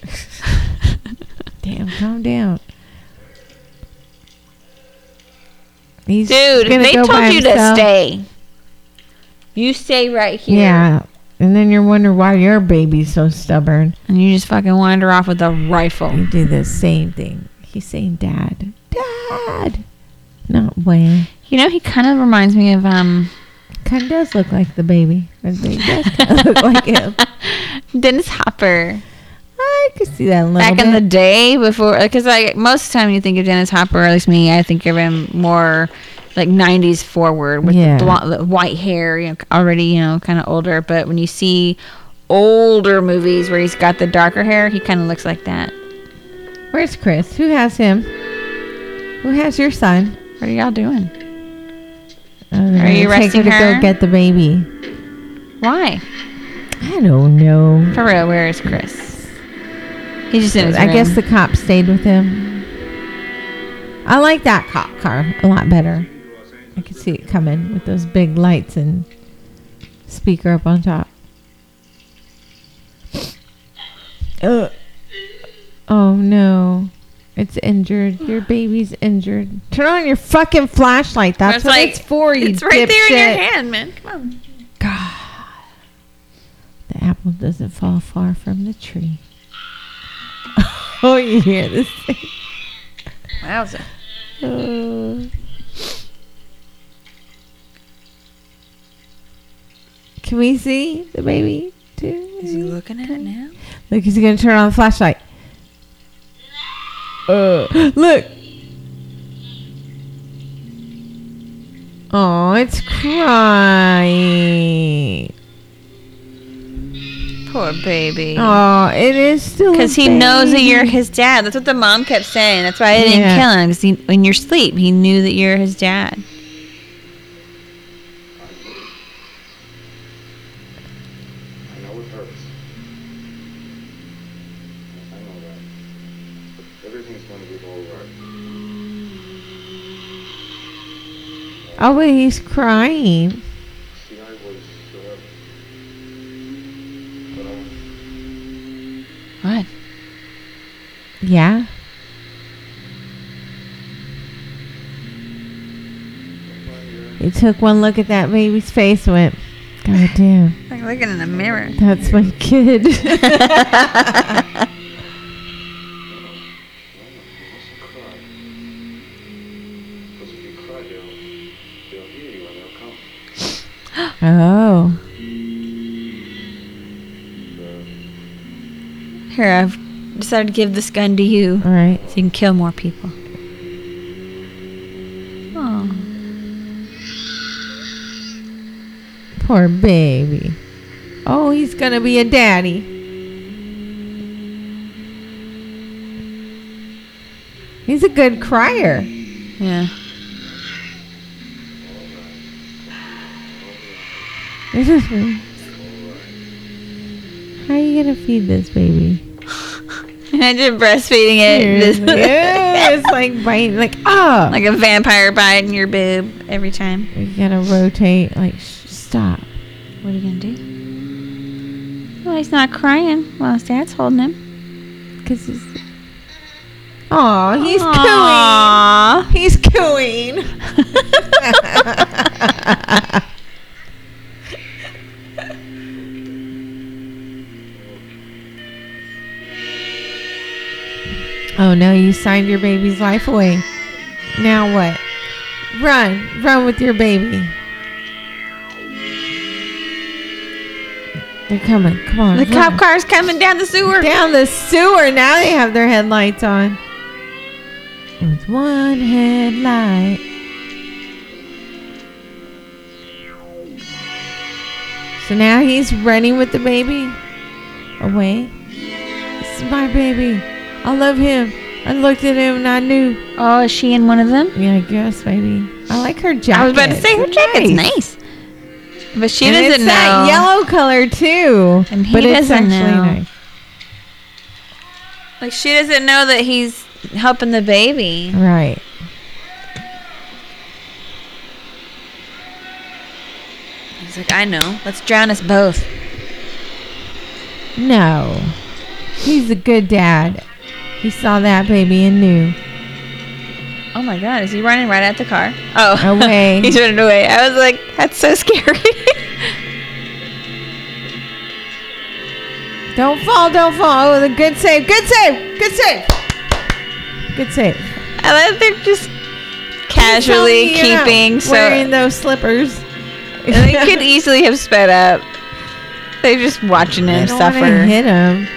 Damn, calm down. He's Dude, they told you to stay. You stay right here. Yeah, and then you're wondering why your baby's so stubborn. And you just fucking wander off with a rifle. You do the same thing. He's saying, "Dad, Dad," not when. You know, he kind of reminds me of um Kind of does look like the baby. The baby does kind of look like him. Dennis Hopper. I could see that a little Back bit. in the day before, because like most of the time you think of Dennis Hopper, or at least me, I think of him more like '90s forward with Yeah. the, blonde, the white hair, you know, already you know kind of older. But when you see older movies where he's got the darker hair, he kind of looks like that. Where's Chris? Who has him? Who has your son? What are y'all doing? Uh, Are you take her to her? go get the baby? Why? I don't know. For real, where is Chris? He's just in his I guess the cop stayed with him. I like that cop car a lot better. I could see it coming with those big lights and speaker up on top. Uh, oh no. It's injured. Your baby's injured. Turn on your fucking flashlight. That's what like- it's for, you It's right there in your hand, man. Come on. God. The apple doesn't fall far from the tree. Oh, you hear this thing? Wowza. Uh, can we see the baby too? Is he looking at it now? Look, he's gonna turn on the flashlight. Uh, look. Oh, it's crying. Poor baby. Oh, it is still Because he knows that you're his dad. That's what the mom kept saying. That's why I didn't Yeah. kill him. Because in your sleep, he knew that you're his dad. I know it hurts. I know that. But everything's going to be all right. Oh, but he's crying. See, I was, uh, but I, What? Yeah. He took one look at that baby's face and went, God damn, Like looking in the mirror. that's my kid. because if you cry, they'll, they'll hear you and they'll come. oh. Here, I've decided to give this gun to you All right. so you can kill more people. Oh. Poor baby. Oh, he's to be a daddy. He's a good crier. Yeah. How are you to feed this baby? Imagine breastfeeding it. Mm, this- yeah, it's like biting, like, oh. like a vampire biting your boob every time. You gotta rotate, like, sh- stop. What are you to do? Well, he's not crying while his dad's holding him. Because he's. Oh, he's Aww. cooing. He's cooing. oh no, you signed your baby's life away. Now what? Run, run with your baby. They're coming. Come on. The run. cop car's coming down the sewer. down the sewer. Now they have their headlights on. With one headlight. So now he's running with the baby away. This is my baby. I love him. I looked at him and I knew. Oh, is she in one of them? Yeah, I guess maybe. I like her jacket. I was about to say her It's jacket's nice. But she and doesn't it's know. that yellow color too. And he but it's doesn't actually know. nice. Like she doesn't know that he's helping the baby. Right. He's like, I know. Let's drown us both. No. He's a good dad. He saw that baby and knew. Oh my god, is he running right at the car? Oh, Away. he's running away. I was like, that's so scary. Don't fall, don't fall. Oh, the good save. Good save. Good save. Good save. I like they're just casually He's telling you you're keeping. So wearing those slippers. they could easily have sped up. They're just watching him suffer. hit him.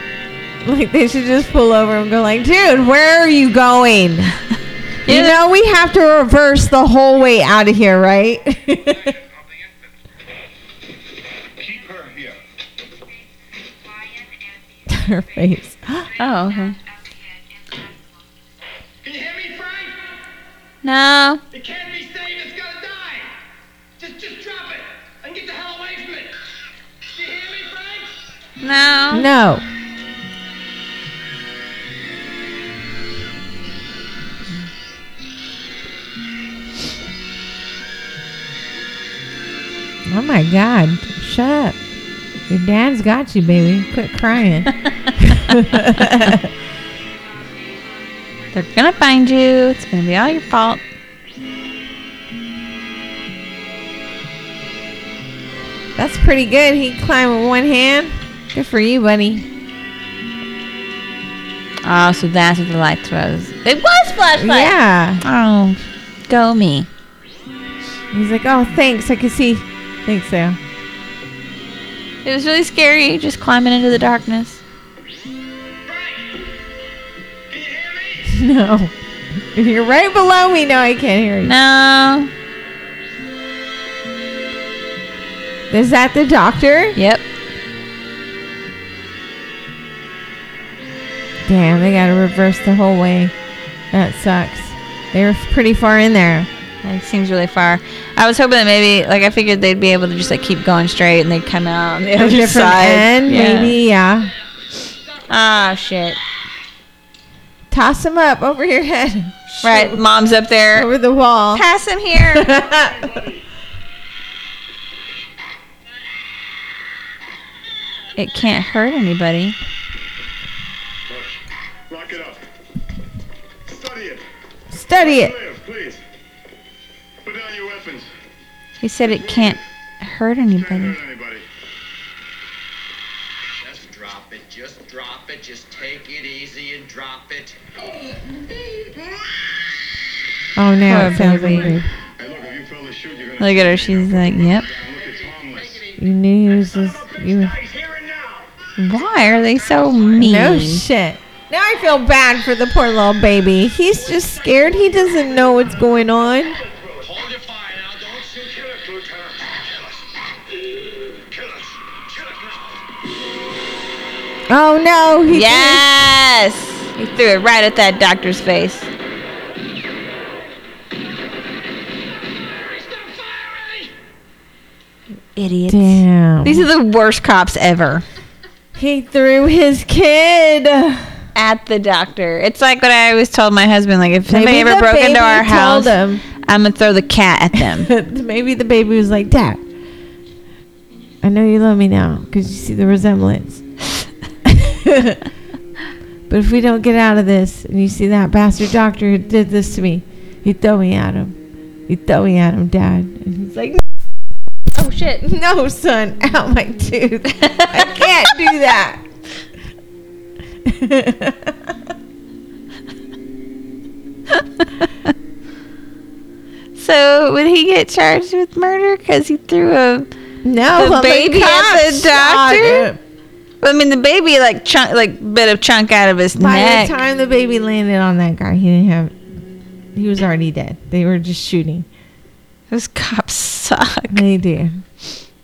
Like they should just pull over and go like, dude, where are you going? you know we have to reverse the whole way out of here, right? Keep her here. Face. Oh, okay. Can you hear me, Frank? No. It can't be saved. It's gotta die. Just, just drop it and get the hell away from it. Do you hear me, Frank? No. No. Oh my god. Shut up. Your dad's got you, baby. Quit crying. They're gonna find you. It's gonna be all your fault. That's pretty good. He climbed with one hand. Good for you, buddy. Oh, so that's what the light was. It was flashlight. Yeah. Oh, go me. He's like, oh, thanks. I can see. Thanks, Sam. It was really scary, just climbing into the darkness. No. If you're right below me, no, I can't hear you. No. Is that the doctor? Yep. Damn, they gotta reverse the whole way. That sucks. They were pretty far in there. It seems really far. I was hoping that maybe, like, I figured they'd be able to just like keep going straight and they'd come out on the other different side. end, Yeah. maybe, yeah. Ah, shit. Toss him up over your head. Right, mom's up there. Over the wall. Pass him here. it can't hurt anybody. Lock it up. Study it. Study it. Please. Put down your weapons. He said it can't hurt anybody. Hurt anybody. Just drop it, just drop it, just take it easy and drop it. Oh, now Poor it sounds baby. angry. Look, if you fail to shoot, you're gonna Look at her. She's like, yep. look, it's harmless. You knew he was just. You, Why are they so mean? no shit. Now I feel bad for the poor little baby. He's just scared. He doesn't know what's going on. Oh no. He Yes! He threw it right at that doctor's face. Idiots. Damn. These are the worst cops ever. He threw his kid. At the doctor. It's like what I always told my husband. Like, if somebody Maybe ever broke into our house, him. I'm going to throw the cat at them. Maybe the baby was like, Dad, I know you love me now because you see the resemblance. but if we don't get out of this and you see that bastard doctor who did this to me, you throw me at him. You throw me at him, Dad. And he's like, oh, shit. No, son, out my tooth. I can't do that. So would he get charged with murder because he threw a No, the well, baby at the doctor? Him. Well, I mean, the baby like chunk, like bit of chunk out of his By neck. By the time the baby landed on that guy, he didn't have. He was already dead. They were just shooting. Those cops suck. They do.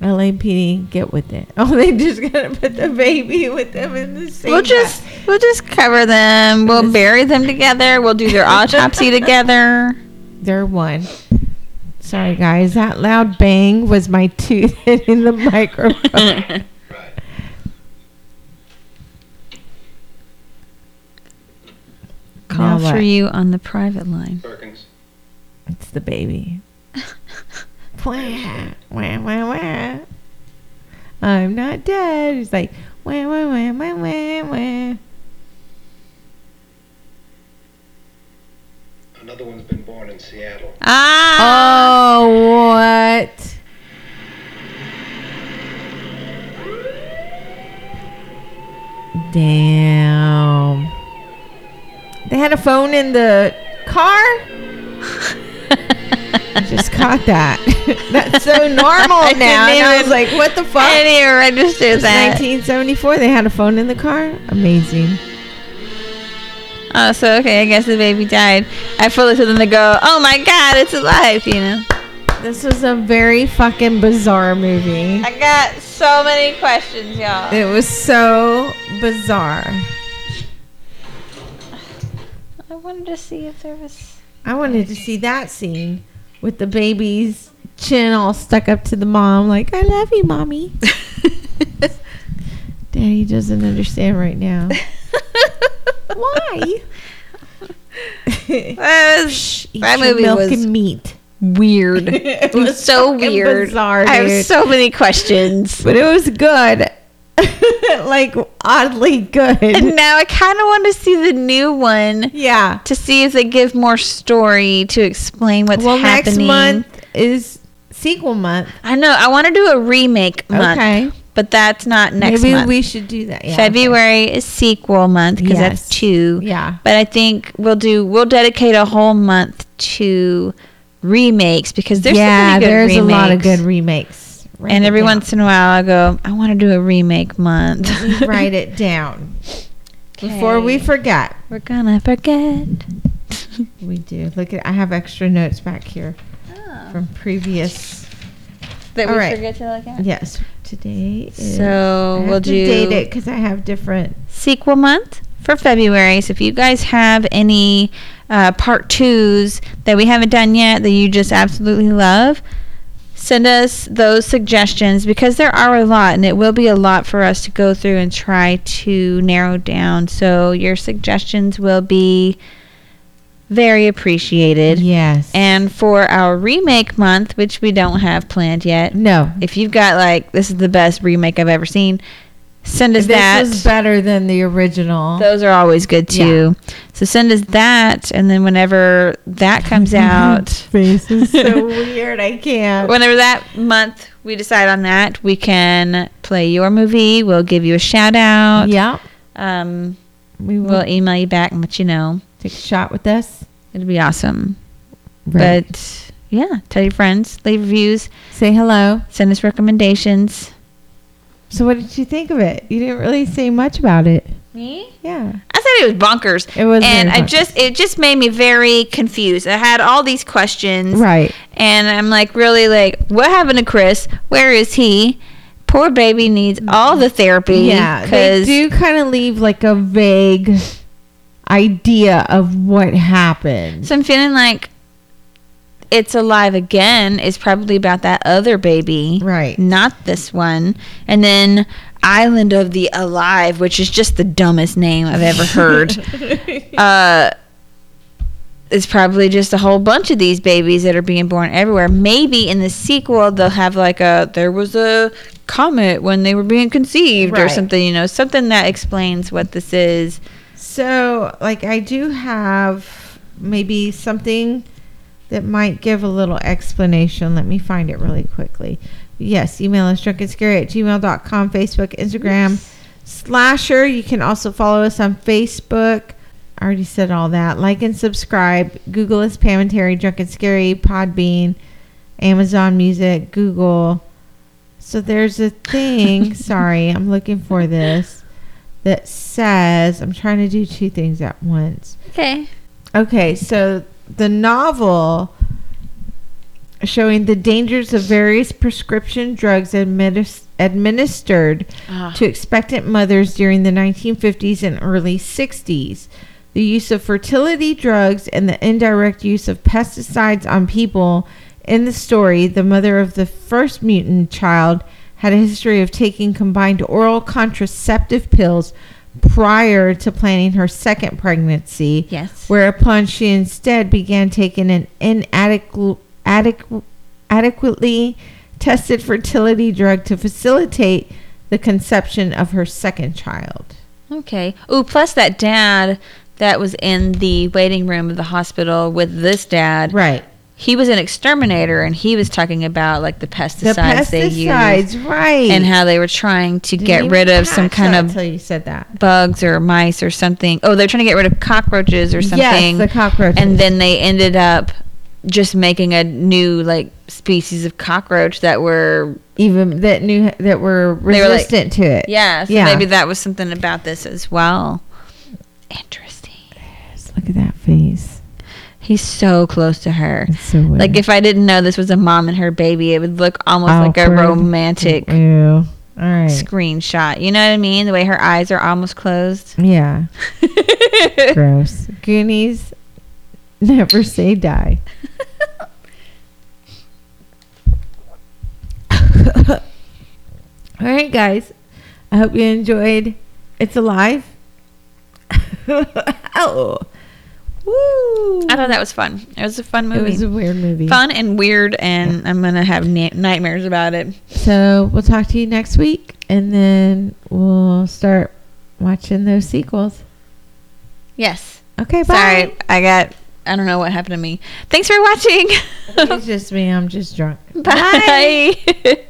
LAPD, get with it. Oh, they just gotta put the baby with them in the same. We'll just we'll just cover them. We'll bury them together. We'll do their autopsy together. They're one. Sorry, guys. That loud bang was my tooth hitting the microphone. Call Now for what? you on the private line. Perkins. It's the baby. wah, wah, wah, wah. I'm not dead. He's like, wah, wah, wah, wah, wah, wah. Another one's been born in Seattle. Ah! Oh, what? Damn. They had a phone in the car? I just caught that. That's so normal now. And I was like, what the fuck? I didn't even register that. 1974. They had a phone in the car? Amazing. Oh, so okay, I guess the baby died. I fully to them to go, oh my god, it's alive, you know. This was a very fucking bizarre movie. I got so many questions, y'all. It was so bizarre. I wanted to see if there was. I wanted to see that scene with the baby's chin all stuck up to the mom, like, I love you, mommy. Daddy doesn't understand right now. Why? That, was, that movie milk was and meat. weird. It it was so weird. bizarre, I have so many questions. But it was good. like oddly good. And now I kind of want to see the new one yeah. to see if they give more story to explain what's well, happening. next month is sequel month. I know. I want to do a remake month, Okay. but that's not next month. Maybe month. we should do that. Yeah, okay. February is sequel month because that's two. Yeah. But I think we'll do we'll dedicate a whole month to remakes because there's yeah, good there's remakes. a lot of good remakes. And every down. once in a while I go, I want to do a remake month. Write it down before we forget. We're gonna forget. We do. Look at I have extra notes back here from previous. That All we right. forget to look at. Yes, today. Is, So we'll do date it because I have different. sequel month for February. So if you guys have any uh, part twos that we haven't done yet that you just absolutely love, send us those suggestions because there are a lot and it will be a lot for us to go through and try to narrow down. So your suggestions will be very appreciated. Yes. And for our remake month, which we don't have planned yet, no, if you've got like this is the best remake I've ever seen, send us this that. was better than the original. Those are always good too. So send us that, and then whenever that comes out, face is so weird. I can't. whenever that month we decide on that, we can play your movie. We'll give you a shout out. Yeah, Um, we will we'll email you back and let you know. take a shot with us. It'll be awesome. Right. But yeah, tell your friends, leave reviews, say hello. send us recommendations. So, what did you think of it? You didn't really say much about it. Me? Yeah, I said it was bonkers. it was. and I just it just made me very confused. I had all these questions. right. And I'm like, really, like, what happened to Chris? Where is he? Poor baby needs all the therapy. Yeah, they because do kind of leave like a vague idea of what happened. so I'm feeling like it's alive again is probably about that other baby, Right. Not this one. And then Island of the Alive, which is just the dumbest name I've ever heard. uh, it's probably just a whole bunch of these babies that are being born everywhere. Maybe in the sequel they'll have like a there was a comet when they were being conceived or something, you know, something that explains what this is. So, like, I do have maybe something that might give a little explanation. Let me find it really quickly. Yes, email us drunkandscary at gmail.com, Facebook, Instagram, Slasher. You can also follow us on Facebook. I already said all that. Like and subscribe. Google us Pam and Terry Drunk and Scary, Podbean, Amazon Music, Google. So there's a thing. sorry, I'm looking for this that says I'm trying to do two things at once. Okay. Okay, so the novel showing the dangers of various prescription drugs adminis- administered Ah. to expectant mothers during the 1950s and early 60s. The use of fertility drugs and the indirect use of pesticides on people. In the story, the mother of the first mutant child had a history of taking combined oral contraceptive pills prior to planning her second pregnancy. Yes. Whereupon she instead began taking an inadequate, adequ- adequately tested fertility drug to facilitate the conception of her second child. Okay. Ooh, plus that dad that was in the waiting room of the hospital with this dad. Right. He was an exterminator and he was talking about like the pesticides, The they pesticides, used right. and how they were trying to Didn't get rid of some kind of until you said that. bugs or mice or something. Oh, they're trying to get rid of cockroaches or something Yes, the cockroaches. And then they ended up just making a new like species of cockroach that were Even that knew that were They were, like- resistant to it. yeah, so yeah. maybe that was something about this as well. Interesting. Look at that face. He's so close to her. So. Like if I didn't know this was a mom and her baby, it would look almost like a romantic Ew. All right. screenshot. You know what I mean? The way her eyes are almost closed. Yeah. Gross. Goonies never say die. All right, guys. I hope you enjoyed It's Alive. oh. Woo. I thought that was fun. It was a fun movie. It was a weird movie. fun and weird, and I'm gonna have na- nightmares about it. So we'll talk to you next week, and then we'll start watching those sequels. Yes. Okay, bye. Sorry, I got. I don't know what happened to me. Thanks for watching. It's just me. I'm just drunk. Bye.